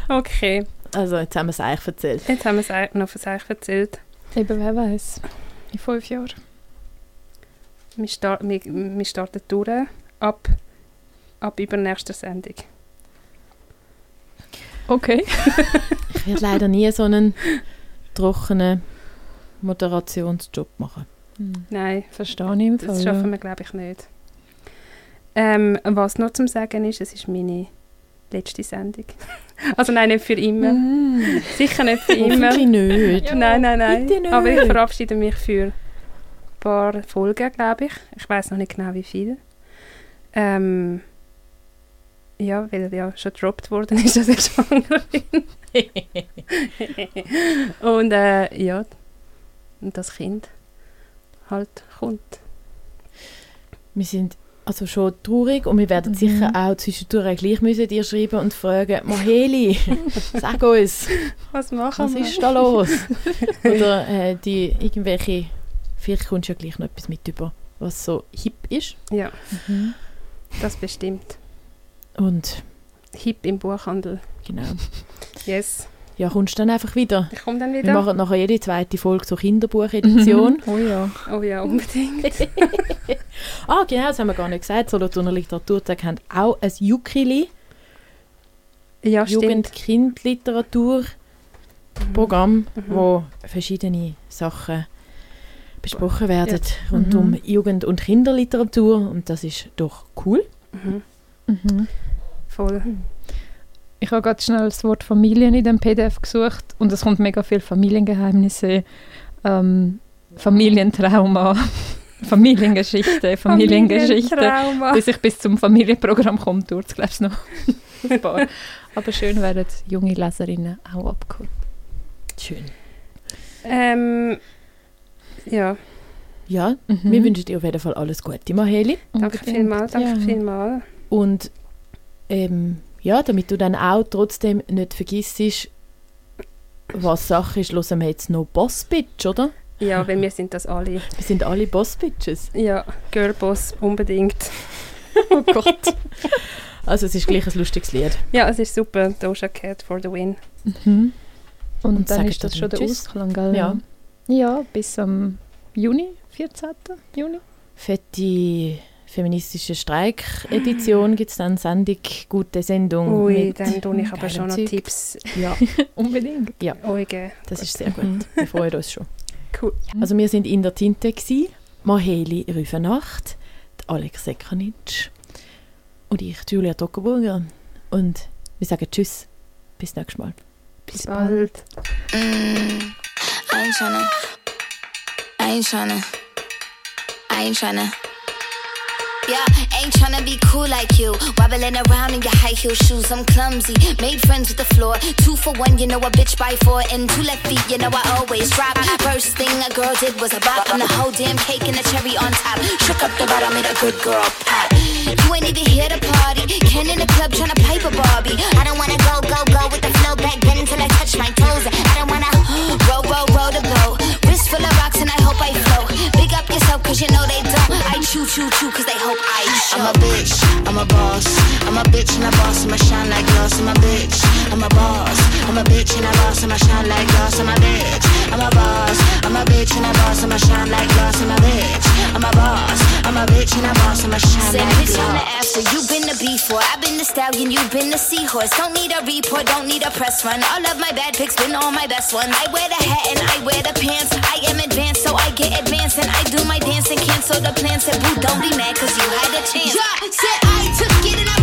Okay, Also, jetzt haben wir es eigentlich erzählt. jetzt haben wir es noch von euch erzählt. Eben, wer weiß. In fünf Jahren. Wir, star wir, wir starten durch ab, ab übernächster Sendung. Okay. Ich werde leider nie so einen trockenen Moderationsjob machen. Nein, Verstehe ich im Fall. das ja. schaffen wir glaube ich nicht. Ähm, was noch zum Sagen ist, es ist meine letzte Sendung. Also nein, nicht für immer. Mm. Sicher nicht für immer. Hoffentlich nicht. Nein, nein, nein. bitte nicht. Aber ich verabschiede mich für ein paar Folgen, glaube ich. Ich weiß noch nicht genau, wie viel. Ähm, ja, weil ja schon gedroppt worden ist, dass ich schwanger bin. Und äh, ja, und das Kind halt kommt. Wir sind also schon traurig und wir werden Mhm. sicher auch zwischendurch gleich müssen dir schreiben und fragen, Moheli, sag uns, Was machen was ist da los? Oder äh, die irgendwelche, vielleicht kommst du ja gleich noch etwas mit über, was so hip ist. Ja, Mhm. das bestimmt. Und Hip im Buchhandel. genau, Yes. Ja, kommst du dann einfach wieder. Ich komme dann Wir wieder. machen nachher jede zweite Folge so Kinderbuchedition. Oh ja. Oh ja, unbedingt. ah, genau, das haben wir gar nicht gesagt. Solothurner Literaturtag haben auch ein Jukili, Ja. Jugend-Kind-Literatur-Programm, Mhm. wo verschiedene Sachen besprochen werden Ja. rund Mhm. um Jugend- und Kinderliteratur. Und das ist doch cool. Mhm. Mhm. Voll. Ich habe gerade schnell das Wort Familien in dem PDF gesucht und es kommt mega viel Familiengeheimnisse, ähm, Familientrauma, Familiengeschichte, Familiengeschichte. Familientrauma. Bis ich bis zum Familienprogramm komme, dauert es glaube ich noch ein paar. Aber schön werden junge Leserinnen auch abgeholt. Schön. Ähm, ja, Ja, Mhm. wir wünschen dir auf jeden Fall alles Gute, Maheli. danke vielmals, danke ja. vielmals. Und ähm, ja, damit du dann auch trotzdem nicht vergisst, was Sache ist, hören wir jetzt noch Boss Bitch, oder? Ja, weil wir sind das alle. Wir sind alle Boss Bitches. Ja, Girlboss unbedingt. Oh Gott. also es ist gleich ein lustiges Lied. Ja, es ist super. Doja Cat for the win. Mhm. Und, Und dann sagst ist du das schon der Tschüss? Ausklang, gell? Ja. Ja, bis am Juni, 14. Juni. Fette feministische Streik-Edition gibt es dann Sendung «Gute Sendung» Ui, mit dann tue ich aber schon noch Zeug. Tipps Ja, Unbedingt. euch geben. das ist sehr gut. Wir freuen uns schon. Cool. Also wir sind in der Tinte gsi, Maheli Rüfenacht, Alex Sekanitsch und ich, Julia Tockerburger. Und wir sagen Tschüss, bis nächstes Mal. Bis bald. Mm, ain't tryna. Yeah, ain't tryna be cool like you. Wobbling around in your high heel shoes. I'm clumsy. Made friends with the floor. Two for one, you know a bitch by four. And two left feet, you know I always drop. First thing a girl did was a bop. I'm the whole damn cake and the cherry on top. Shook up the bottom, made a good girl pop. You ain't even here to party. Ken in the club tryna pipe a Barbie. I don't wanna go, go, go with the flow back then until I touch my toes. I don't wanna roll, roll, roll the boat. Wrist full of rocks and I hope I float. Big up yourself cause you know they don't. I chew, chew, chew cause they hope I show. I'm a bitch, I'm a boss. I'm a bitch and a boss, I'ma shine like glass. I'm a bitch, I'm a boss. I'm a bitch and a boss, I'ma shine like glass. I'm a bitch, I'm a boss. I'm a bitch and a boss, I'ma shine like glass. I'm a bitch, I'm a boss. I'm a bitch and a boss, I'ma shine Said bitch, I'm the after. You've been the before. I've been the stallion. You've been the seahorse. Don't need a report. Don't need a press run. All of my bad pics been all my best ones. I wear the hat and I wear the pants. I am advanced, so I get advanced and I do my dance and cancel the plans. Said boo, don't be mad 'cause you had a chance. Yeah, said I took it and I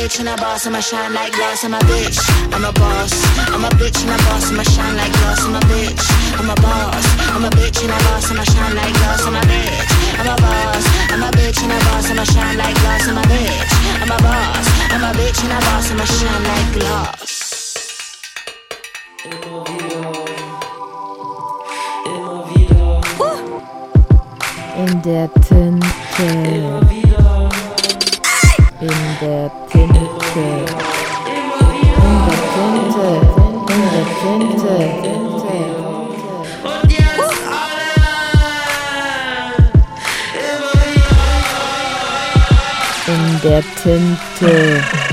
Bitch and a boss, I'ma shine like glass. I'm a bitch, I'm a boss. I'm a bitch and a boss, I'ma shine like glass. I'm a bitch, I'm a boss. I'm a bitch and a boss, I'ma shine like glass. I'm a bitch, I'm a boss. I'm a bitch and a boss, I'ma shine like glass. I'm a bitch, I'm a boss. I'm a bitch and a boss, I'ma shine like glass. In der Tinte. In der Tinte. In der Tinte. In der Tinte. Und jetzt alle! In der Tinte.